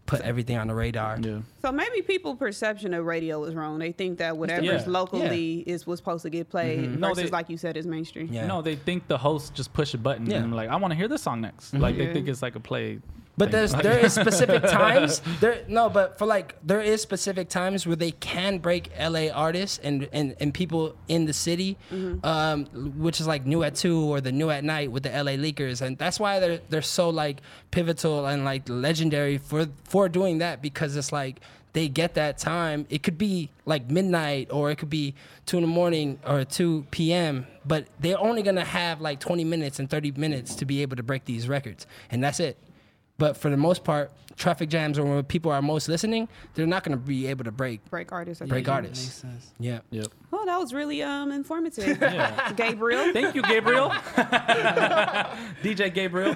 put everything on the radar.
yeah.
So maybe people perception of radio is wrong. They think that whatever
Yeah.
is locally is what's supposed to get played
No,
versus
they-
like you said is mainstream.
Yeah.
No, they think the host just push a button
Yeah.
and like I want to hear this song next. Like they think it's like a play.
But there's there is specific times there no but for like there is specific times where they can break LA artists and and, and people in the city um which is like new at 2 or the new at night with the LA leakers. And that's why they're they're so like pivotal and like legendary for for doing that because it's like they get that time. It could be like midnight or it could be 2 in the morning or 2 p.m but they're only gonna have like 20 minutes and 30 minutes to be able to break these records. And that's it but for the most part, traffic jams or when people are most listening, they're not going to be able to break
Break artists. I
break
think.
artists.
Makes sense.
Yeah.
Yep.
Oh, that was really um informative.
Yeah.
Gabriel.
Thank you, Gabriel. DJ Gabriel.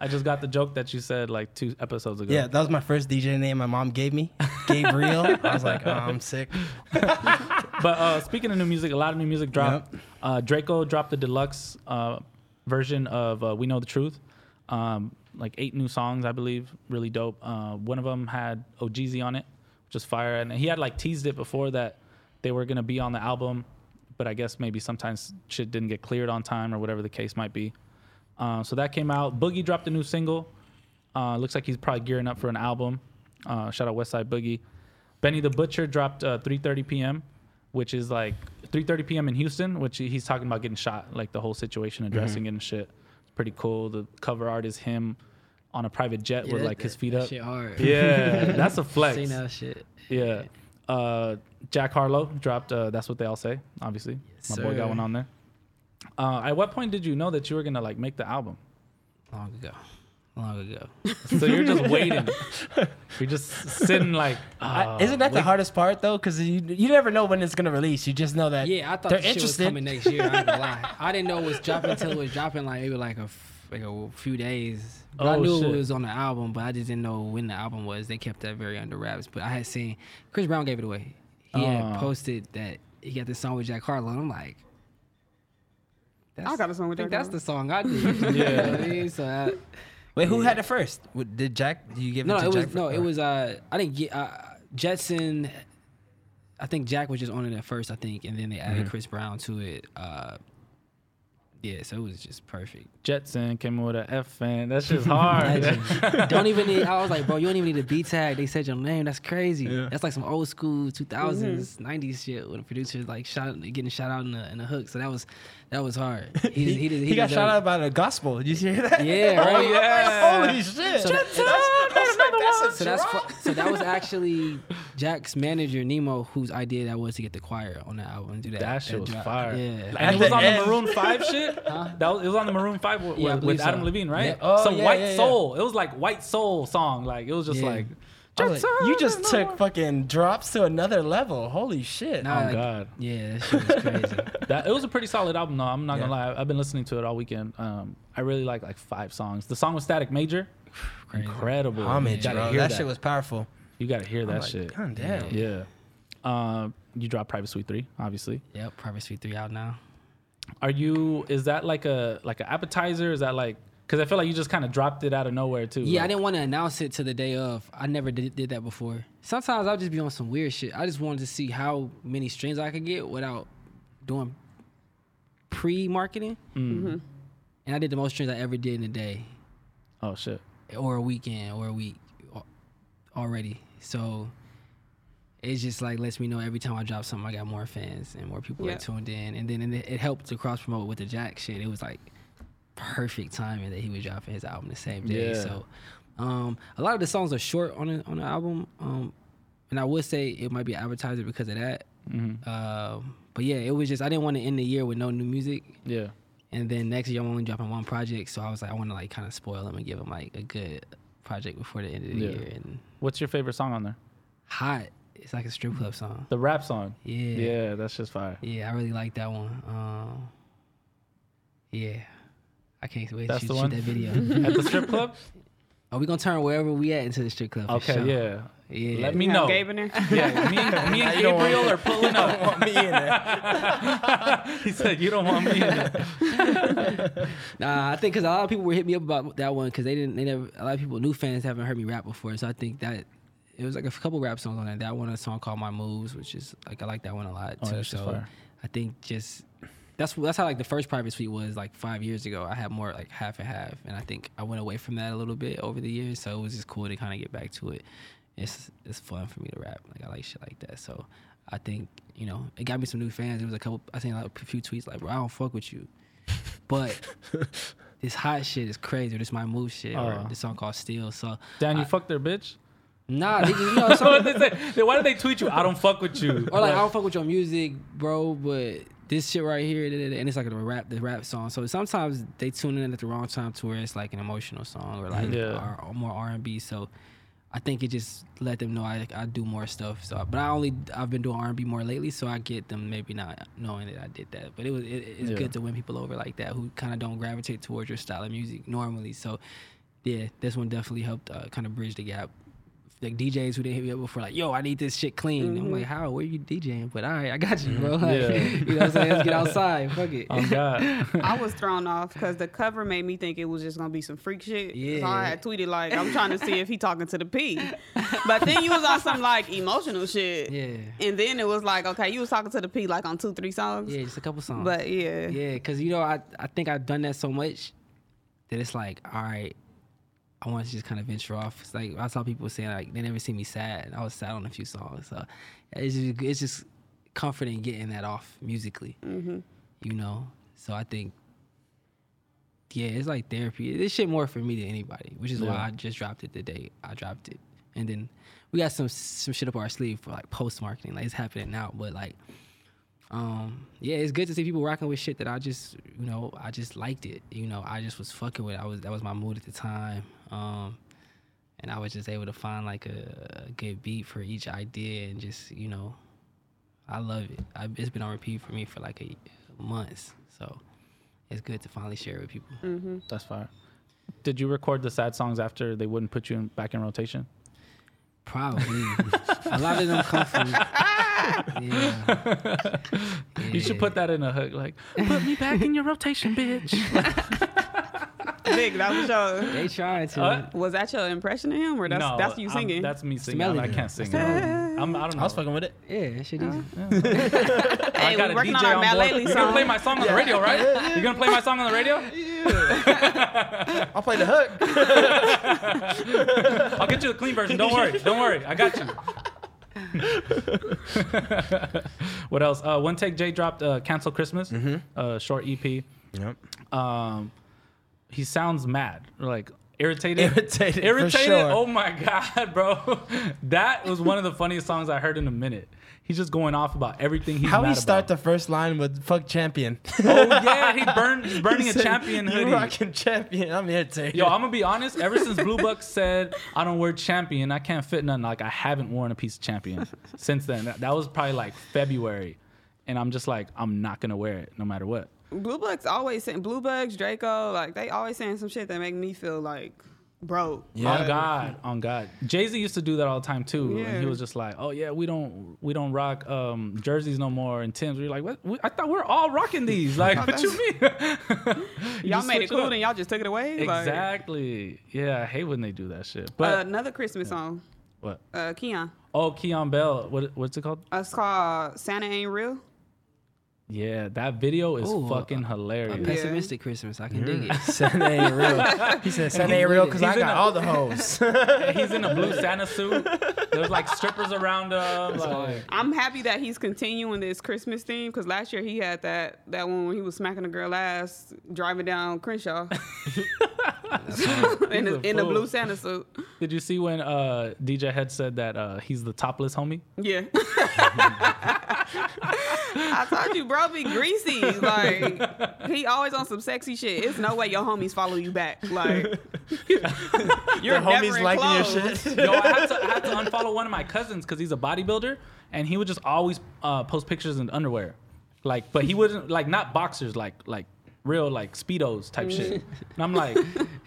I just got the joke that you said like two episodes ago.
Yeah, that was my first DJ name my mom gave me, Gabriel. I was like, oh, I'm sick.
But uh, speaking of new music, a lot of new music dropped. Uh, Drakeo dropped the deluxe uh, version of uh, "We Know the Truth." Um, like eight new songs, I believe. Really dope. Uh, one of them had Ohgeesy on it, which is fire, and he had like teased it before that they were gonna be on the album, but I guess maybe sometimes shit didn't get cleared on time or whatever the case might be. Uh, so that came out. Boogie dropped a new single. Uh, looks like he's probably gearing up for an album. Uh, shout out Westside Boogie. Benny the Butcher dropped uh, 3:30 p.m., which is like 3:30 p.m. in Houston, which he's talking about getting shot, like the whole situation, addressing it and shit. Pretty cool. The cover art is him on a private jet with
that-
like his feet
that
up.
Shit hard.
Yeah, that's a flex.
Seen that shit.
Yeah. Uh, Jack Harlow dropped. Uh, that's what they all say. Obviously, my boy got one on there. Uh, at what point did you know that you were gonna like make the album?
Long ago. Long ago.
So you're just waiting. You're just sitting like.
I-
uh,
Isn't that the hardest part though? Because you you never know when it's gonna release. You just know that
Yeah, I thought
they're
the shit was
interested.
coming next year. I lie. I didn't know it was dropping until it was dropping like maybe like a f- like a few days. But I
Oh,
knew
shit.
it was on the album, but I just didn't know when the album was. They kept that very under wraps. But I had seen Chris Brown gave it away. He
Oh.
had posted that he got this song with Jack Harlow. And I'm like,
I got a song with
I think
Jack
that's the song I did.
Yeah.
You know what I mean? So I,
Wait, who had it first? Did Jack? Did you give
no,
it to
it was
Jack
no,
first?
it was uh, I didn't get uh, Jetson. I think Jack was just on it at first, I think, and then they added
Mm-hmm.
Chris Brown to it. Uh, yeah, so it was just perfect.
Jetson came in with an F fan. That's just hard.
don't even need. I was like, bro, you don't even need a B tag. They said your name. That's crazy. That's like some old school 2000s, 90s mm-hmm. shit when a producer like shot getting shot out in the in the hook. So that was that was hard. He
He,
he, did,
he got shot out by the gospel. Did you hear that?
Yeah, oh, right.
yeah.
Holy shit!
So that-
that's, that's like, that's a
So that's fu- so that was actually Jack's manager Nemo, whose idea that was to get the choir on the album and do that.
That shit was
drop.
fire.
Yeah.
And it was
the
on the. Maroon Five shit. That was, it was on the Maroon Five with,
Yeah,
with, Adam
so.
Levine, right?
Yeah. Oh,
Some
yeah,
white
yeah, yeah.
soul. It was like white soul song. Like it was just
Yeah.
like.
I was like, you just
no
took
more.
fucking drops to another level. Holy shit!
Nah,
Oh,
like-
God.
Yeah, that shit was crazy.
That it was a pretty solid album though. I'm not gonna lie. I've been listening to it all weekend. Um, I really like like five songs. The song with Static Major, incredible.
Homage,
you
bro. that,
that.
shit was powerful.
you gotta hear that
like,
shit.
God damn.
Yeah. Uh, you dropped Private Suite three, obviously.
yep, Private Suite three out now.
Are you? Is that like a like an appetizer? Is that like? Because I feel like you just kind of dropped it out of nowhere too.
Yeah, I didn't want to announce it to the day of. I never did, did that before. Sometimes I'll just be on some weird shit. I just wanted to see how many streams I could get without doing pre-marketing.
Mm.
And I did the most streams I ever did in a day,
Oh shit.
Or a weekend, or a week already. So it's just like lets me know every time I drop something, I got more fans and more people
Yeah.
are tuned in. And then and it, it helped to cross promote with the Jack shit. It was like perfect timing that he was dropping his album the same day.
Yeah.
So um, a lot of the songs are short on the, on the album. Um, and I would say it might be advertiser because of that. Uh, but yeah, it was just I didn't want to end the year with no new music.
Yeah.
And then next year I'm only dropping one project, so I was like, I want to like kind of spoil them and give them like a good project before the end of the
Yeah.
year. And
What's your favorite song on there?
hot, it's like a strip club song.
The rap song.
Yeah,
Yeah, that's just fire.
yeah, I really like that one. Um, yeah, I can't wait
That's
to shoot, shoot that video.
At the strip club?
Are we gonna turn wherever we at into the strip club? for
Okay,
sure.
yeah.
Yeah.
Let me
You
know.
Gabe in there.
Yeah, me, and- me and
You don't
Gabriel are pulling up.
Want me in there.
he said, "You don't want me in there."
Nah, I think because a lot of people were hitting me up about that one because they didn't. They never. A lot of people, new fans, haven't heard me rap before, so I think that it was like a couple rap songs on there. That one, a song called "My Moves," which is like I like that one a lot
Oh,
too.
that's just
so. I think just that's that's how like the first private suite was like five years ago. I had more like half and half, and I think I went away from that a little bit over the years. So it was just cool to kind of get back to it. It's it's fun for me to rap. Like I like shit like that. So I think you know it got me some new fans. There was a couple. I seen like a few tweets like, "Bro, I don't fuck with you," but this hot shit is crazy. Or this my move shit,
Uh.
or this song called Steel. So
Dan, you
I-
fucked their bitch.
nah, nigga, you know,
what
some,
did they? Why did they tweet you? I don't fuck with you.
or like I don't fuck with your music, bro, but this shit right here, and it's like a rap, the rap song. So sometimes they tune in at the wrong time to where it's like an emotional song or like
Yeah.
R- or more R and B. So I think it just let them know I, I do more stuff. So, but I only I've been doing R and B more lately, so I get them maybe not knowing that I did that. But it was it, it's
Yeah.
good to win people over like that who kind of don't gravitate towards your style of music normally. So yeah, this one definitely helped uh, kind of bridge the gap. Like DJs who didn't hit me up before, like, yo, I need this shit clean. I'm mm-hmm. like, how? Where you DJing? But all right, I got you, bro. Mm-hmm. Like,
Yeah.
you know what I'm saying? Let's get outside. Fuck it.
Oh God.
I was thrown off because the cover made me think it was just gonna be some freak shit. Yeah. So
Yeah.
I had tweeted like, I'm trying to see if he talking to the P. But then you was on some like emotional shit.
Yeah.
And then it was like, okay, you was talking to the P like on two, three songs.
Yeah, just a couple songs.
But yeah.
Yeah, because you know, I I think I've done that so much that it's like, all right, I want to just kind of venture off. It's like I saw people saying like they never see me sad, and I was sad on a few songs. So it's just, it's just comforting getting that off musically.
Mm-hmm.
You know, so I think. Yeah, it's like therapy. This shit more for me than anybody, which is why I just dropped it the day I dropped it, and then we got some some shit up our sleeve for like post marketing. Like it's happening now, but like um, yeah, it's good to see people rocking with shit that I just, you know, I just liked it. You know, I just was fucking with. It. I was that was my mood at the time, um, and I was just able to find like a, a good beat for each idea, and just, you know, I love it. I, it's been on repeat for me for like a months, so it's good to finally share it with people.
That's fire. Did you record the sad songs after they wouldn't put you in, back in rotation?
Probably a lot of them come from. Yeah.
You should put that in a hook, like "Put me back in your rotation, bitch."
Big, that was your.
They trying to.
Uh,
Was that your impression of him, or that's
no,
that's you
I'm-
singing?
that's me singing.
melody.
I can't sing. I'm, I don't know.
I was fucking with it.
yeah, that shit easy.
I
hey,
got
we're working
DJ
on our
on
Matt
board.
Lately
You're gonna play my song on the radio, right? You're gonna play my song on the radio?
I'll play the hook.
I'll get you the clean version. Don't worry. Don't worry. I got you. what else? Uh, One Take J dropped uh, "Cancel Christmas," uh, short EP.
Yep.
Um, he sounds mad, like irritated.
Irritated,
Irritated.
sure.
Oh my god, bro! that was one of the funniest songs I heard in a minute. He's just going off about everything he's
How he start the first line with "fuck champion"?
Oh yeah, he burned. He's burning
He
a
said,
champion
You
hoodie.
rocking champion. I'm irritated.
Yo, I'm gonna be honest. Ever since Blue Bucks said I don't wear champion, I can't fit nothing. Like I haven't worn a piece of champion since then. That, that was probably like February, and I'm just like I'm not gonna wear it no matter what.
Blue Bucks always saying Blue Bucks, Drakeo, like they always saying some shit that make me feel like broke. Yeah.
On God, on God. Jay Z used to do that all the time too, and he was just like, "Oh yeah, we don't we don't rock um, jerseys no more and Tims." We are like, "What? We, I thought we are all rocking these. Like, what you mean?" You
Y'all made it cool,
up.
then y'all just took it away. Like,
Exactly. Yeah, I hate when they do that shit.
uh,
But
another Christmas song,
what?
uh, Keon.
Oh, Keon Bell. What? What's it called?
Uh, It's called Santa Ain't Real.
Yeah, that video is
Ooh,
fucking
A
hilarious.
pessimistic Christmas. I can dig it.
Santa ain't real. He said Santa ain't real because I got
a-
all the hoes.
He's in a blue Santa suit. There's like strippers around him. Like,
I'm happy that he's continuing this Christmas theme because last year he had that that one when he was smacking a girl ass driving down Crenshaw in,
He's
a,
a
in a blue. Santa suit.
Did you see when uh, DJ Head said that uh, he's the topless homie?
Yeah. I told you, bro, be greasy. Like he always on some sexy shit. It's no way your homies follow you back. Like you're
homies
in
liking your
clothes.
shit.
Yo, I had, to, I had to unfollow one of my cousins because he's a bodybuilder, and he would just always uh, post pictures in underwear, like, but he wouldn't like not boxers, like like real like speedos type shit. Mm. And I'm like,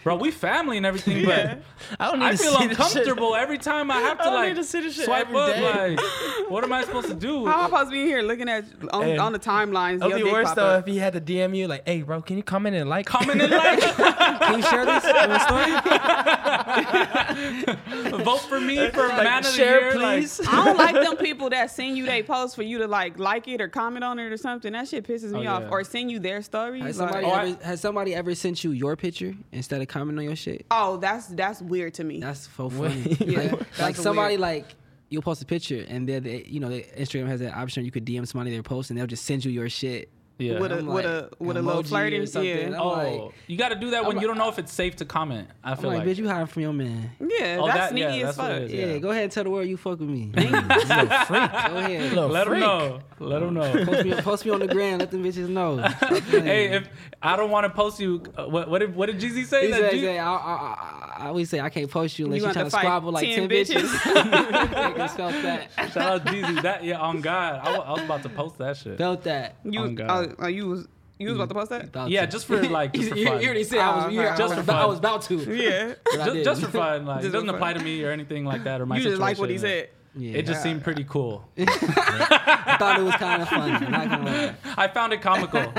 bro, we family and everything, but
I don't need
I
to
feel
see this shit.
uncomfortable every time I have to
I don't
like
need to see this shit
swipe
every
up.
day.
Like, what am I supposed to do?
How am I supposed to be here looking at on,
And
on the timelines?
It'd
your
be
dick
worse
pop
though
up?
if he had to DM you like, "Hey, bro, can you comment and like?"
Comment and like,
Can you share this in a story?
vote for me for
Like,
man of the
share,
year, like-
please.
I don't like them people that send you they post for you to like like it or comment on it or something. That shit pisses oh, me
Oh,
off.
yeah.
Or send you their stories.
Has
like-
somebody,
Oh,
ever, has somebody ever sent you your picture instead of commenting on your shit?
oh, that's that's weird to me.
That's so funny.
Yeah,
like,
that's
like somebody
weird.
like you'll post a picture and then they, you know the Instagram has that option you could DM somebody their post and they'll just send you your shit.
Yeah.
with a
I'm
with
like,
a with a
an
little
emoji or
flirting.
something.
Yeah.
I'm
Oh,
like-
you got to do that when
I'm
you don't know if it's safe to comment. I
I'm
feel
like,
like,
bitch, you hiding from your man.
Yeah,
Oh,
that's
that-
sneaky
yeah,
as
that's what
fuck.
it is,
Yeah,
Yeah.
go ahead and tell the world you fuck with me.
Little freak.
go ahead.
Little
let them
freak.
know. Let them know.
Post me, post me on the gram. Let them bitches know.
hey, if I don't want to post you, uh, what, what did what did Jeezy say?
He
That
said,
Jeezy-
he said, I, I, I, I always say I can't post you unless
You
you,
want
trying
to
to squabble like
10
ten, bitches. Niggas felt that.
Shout out Jeezy. That yeah, on God, I I was about to post that shit.
Felt that.
You,
Oh, God.
oh, you was you was about to post that?
Felt
Yeah,
that.
just for like just for
you,
fun.
you already said I was,
Oh,
you,
okay.
I,
Just
was
for
about, I was about to.
Yeah.
just, just for fun. Like it doesn't apply to me or anything like that or my
You just like what he said.
Yeah.
It just seemed pretty cool.
I thought it was kind of funny. I'm not gonna lie.
I found it comical.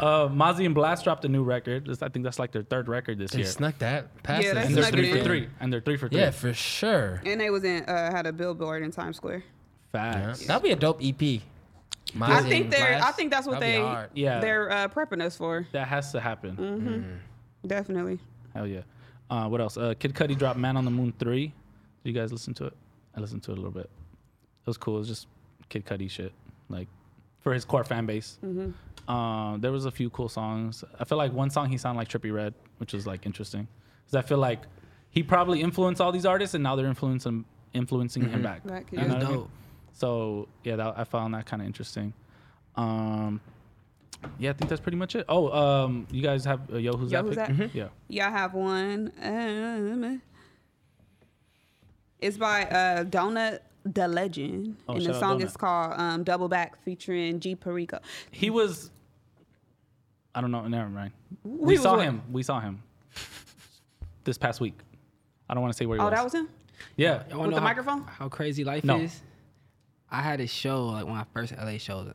Uh, Mozzy and Blxst dropped a new record. This- I think that's like their third record this
They
year.
snuck that past
Yeah,
us.
they
and they're
snuck
three
it
for three. And they're three for three.
Yeah, for sure.
And they was in uh, had a billboard in Times Square.
Yeah.
Facts.
That'd be a dope EP.
I
Mozzy
think
and
they're. I
Blxst.
think that's what
That'd be
they.
hard.
Yeah.
They're uh, prepping us for.
That has to happen.
Mm. Definitely.
Hell yeah. Uh, what else? Uh, Kid Cudi dropped Man on the Moon 3. Did you guys listen to it? I listened to it a little bit. It was cool. It was just Kid Cudi shit. Like, for his core fan base. Um, there was a few cool songs. I feel like one song he sounded like Trippie Redd, which is like interesting. Because I feel like he probably influenced all these artists and now they're influencing, influencing him back.
Back,
You know
That's
I mean? So, yeah, that, I found that kind of interesting. Um, yeah, I think that's pretty much it. Oh, um, you guys have uh, Yo Who's
Yo,
That?
Who's
pick?
That?
Yeah.
Yeah, I have one. Um, it's by uh, Donut the Legend,
Oh,
and the song is called um, "Double Back" featuring G Perico.
He was. I don't know. Never mind. We,
We
saw
what?
him. We saw him this past week. I don't want to say where he
Oh,
was.
that was him.
Yeah.
With the
how-
microphone?
How crazy life
No.
is? I had a show like when I first LA showed,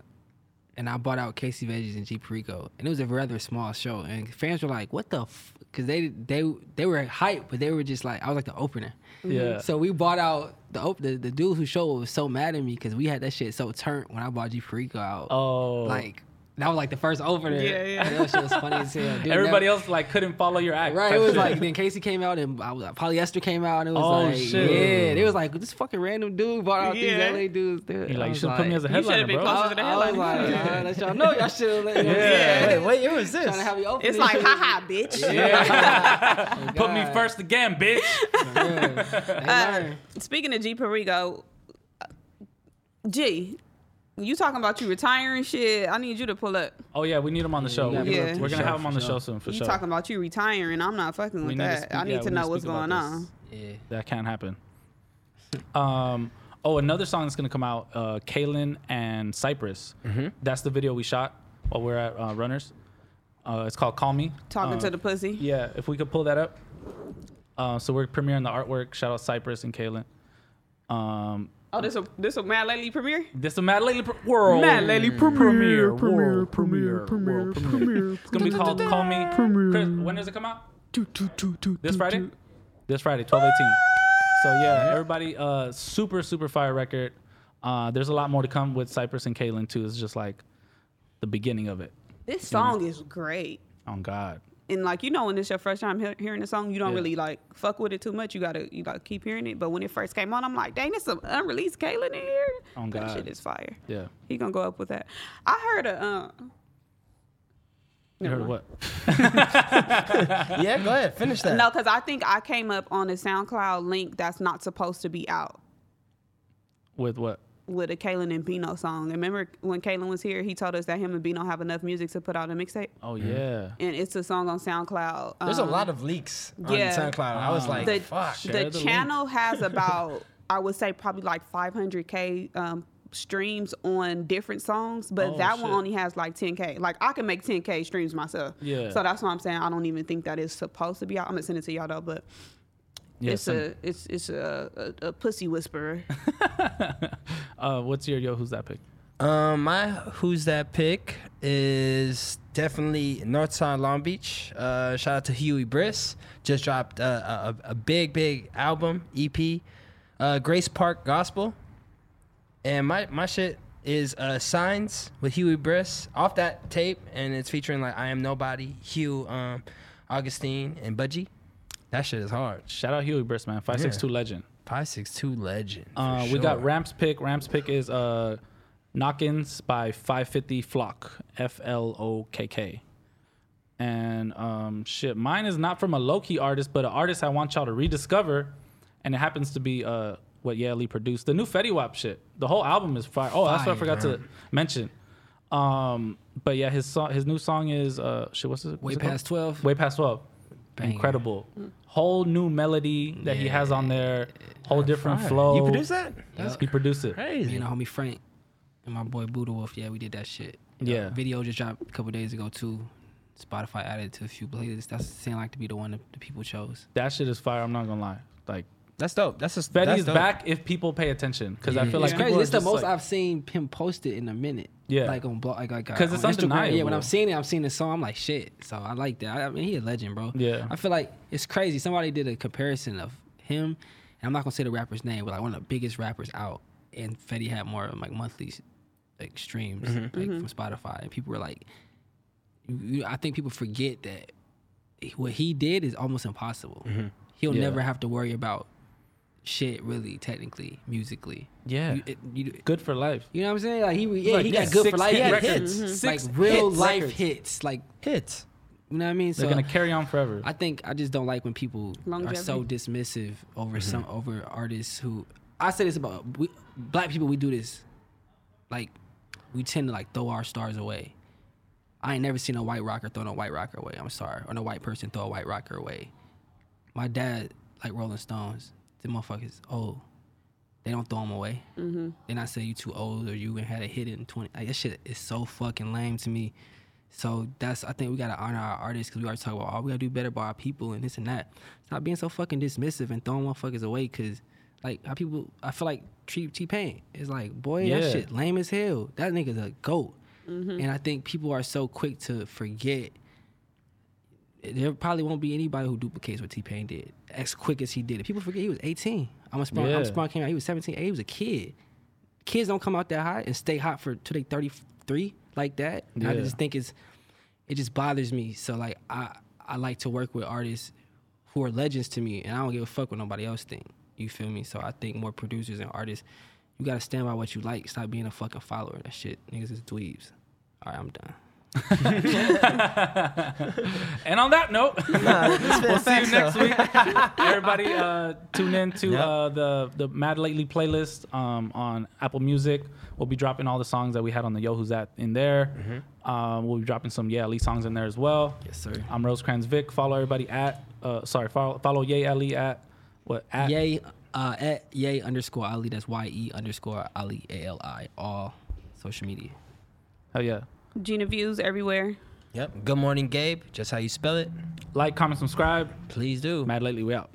and I bought out Casey Veggies and G Perico, and it was a rather small show, and fans were like, "What the?" F-? Because they they they were hype, but they were just like, I was like the opener.
Yeah. Mm-hmm.
So we bought out the op- the, the dude who showed was so mad at me because we had that shit so turned when I bought G Perico out.
Oh.
Like that was like the first opener.
Yeah, yeah.
That shit was funny as hell. Dude,
Everybody
never-
else like couldn't follow your act.
Right, it was
shit.
like then Casey came out and I was, polyester came out and it was
Oh,
like
shit.
yeah, it was like this fucking random dude bought out
Yeah.
these LA dudes. Dude.
You're like, you should have put me as a
You should've been
bro.
closer
I,
to the
I was
headline.
like, uh, let y'all know y'all should have let
Yeah.
Wait, what year was this?
trying to have you open.
It's like,
shit.
haha, bitch.
Yeah. Put me first again, bitch.
They
Uh, speaking of G Perico, uh, G, you talking about you retiring shit? I need you to pull up.
Oh yeah, we need him on the show.
Yeah,
We're,
yeah.
gonna- we're gonna have him on the
sure.
show soon for
you
sure.
talking about you retiring? I'm not fucking
We
with that.
speak-
I need
yeah,
to
we need
know what's going
this.
on.
Yeah.
That can't happen. Um. Oh, another song that's gonna come out. Uh, Kaylin and Cypress.
Mm-hmm.
That's the video we shot while we are at uh, Runners. Uh, it's called "Call Me."
Talking
Uh,
to the pussy.
Yeah, if we could pull that up. Uh, so we're premiering the artwork. Shout out Cypress and Kaylin. Um,
Oh, this a this a Mad Lately premiere?
this a Mad Lately pr- World.
Mad Lately
premiere, world premiere, world premiere. It's gonna be called "Call Me." Chris, when does it come out? This Friday. This Friday, twelve eighteen. So yeah, everybody, uh, super super fire record. Uh, there's a lot more to come with Cypress and Kaylin too. It's just like the beginning of it.
This song is great.
On God.
And like you know, when it's your first time he- hearing the song, you don't
Yeah.
really like fuck with it too much. You gotta you gotta keep hearing it. But when it first came on, I'm like, dang, it's some unreleased Kaylin in here.
Oh,
That
God.
shit is fire.
Yeah.
He gonna go up with that. I heard a. Uh,
You heard what?
yeah, go ahead, finish that.
No, because I think I came up on a SoundCloud link that's not supposed to be out
With what?
With a Kalen and Bino song. Remember when Kalen was here, he told us that him and Bino have enough music to put out a mixtape,
Oh yeah.
and it's a song on SoundCloud.
There's a
Um,
lot of leaks on
yeah.
SoundCloud. I was like,
the,
fuck.
The
the
channel has about I would say probably like 500k um, streams on different songs, but
Oh,
that one only has like 10k. Like I can make 10k streams myself.
Yeah.
So that's why I'm saying I don't even think that is supposed to be out. I'm gonna send it to y'all though, but
Yeah.
it's
some-
a it's it's a, a, a pussy whisperer.
uh, what's your yo? Who's that pick?
Um, my who's that pick is definitely Northside Long Beach. Uh, shout out to Huey Briss. Just dropped uh, a, a big, big album EP, uh, Grace Park Gospel. And my my shit is uh, Signs with Huey Briss off that tape, and it's featuring like I Am Nobody, Hugh, um, Augustine, and Budgie. That shit is hard.
Shout out Huey Briss, man. Five six two legend.
Five six two legend.
Uh, we got
sure.
Ramps pick. Ramps pick is uh, Knockins by 550 Flokk. F L O K K. And um, shit, mine is not from a low key artist, but an artist I want y'all to rediscover, and it happens to be uh what Lee produced. The new Fetty Wap shit. The whole album is fire. Oh, that's what I forgot to mention. Um, but yeah, his song, his new song is uh shit. What's it? what's
Way
it
past twelve.
Way past twelve.
Banger.
Incredible. Whole new melody that he has on there. Whole different
Fire.
flow.
You produced that? That's
He produced it.
Me
crazy.
and the homie Frank and my boy Buddha Wolf. Yeah, we did that shit.
Yeah.
video just dropped a couple days ago too. Spotify added to a few playlists. That's seemed like to be the one that the people chose.
That shit is fire. I'm not gonna lie. Like
That's dope. That's just
Fetty
that's
back if people pay attention. Because I feel like
it's
people
crazy. It's the most
like-
I've seen him posted in a minute.
Yeah.
like on blog, like like
'Cause it's
on Instagram. Yeah, when I'm seeing it, I'm seeing the song. I'm like, shit. So I like that. I, I mean, he a legend, bro.
Yeah.
I feel like it's crazy. Somebody did a comparison of him, and I'm not gonna say the rapper's name, but like one of the biggest rappers out, and Fetty had more like monthly like streams mm-hmm. like mm-hmm. from Spotify, and people were like, you, you, I think people forget that what he did is almost impossible. Mm-hmm. He'll
Yeah.
never have to worry about shit really technically musically
Yeah.
You- it- you-
good for life.
you know what I'm saying? Like he, yeah,
Like,
he
yeah,
got good for life
hit
records,
records. Mhm.
like real
hit
life
records.
hits. Like
hits.
you know what I mean?
They're gonna carry on forever.
I think I just don't like when people are so dismissive over some over artists who. I say this about we, black people. We do this, like we tend to like throw our stars away. I ain't never seen a white rocker throw a white rocker away. I'm sorry, or a white person throw a white rocker away. My dad like Rolling Stones. The motherfuckers old. They don't throw them away. Mm-hmm. They not say you too old or you ain't had a hit in 20. Like that shit is so fucking lame to me. So that's I think we gotta honor our artists because we always talk about oh we gotta do better by our people and this and that. Stop being so fucking dismissive and throwing motherfuckers away because like how people I feel like treat T Pain is like boy
Yeah.
that shit lame as hell. That nigga's a goat. And I think people are so quick to forget. There probably won't be anybody who duplicates what T Pain did as quick as he did it. People forget he was 18. I'm a sprung.
Yeah.
I'm sprung came out. He was 17. He was a kid. Kids don't come out that high and stay hot for till they 33 like that. And I just think it's it just bothers me. So like I I like to work with artists who are legends to me, and I don't give a fuck what nobody else think. You feel me? So I think more producers and artists, you gotta stand by what you like. Stop being a fucking follower. That shit, niggas is dweebs. All right, I'm done.
And on that note, we'll see you next week. Everybody, uh, tune in to uh, the the Mad Lately playlist um, on Apple Music. We'll be dropping all the songs that we had on the Yo Who's That in there. Um, we'll be dropping some Ye Ali songs in there as well.
Yes, sir.
I'm Rosecrans Vic. Follow everybody at uh, sorry follow follow Ye Ali at what at
Yay, uh, at yay underscore Ali. That's Y E underscore Ali A L I. All social media.
hell yeah.
Gina views everywhere.
Yep. Good morning, Gabe. Just how you spell it.
Like, comment, subscribe.
Please do.
Mad Lately, we out.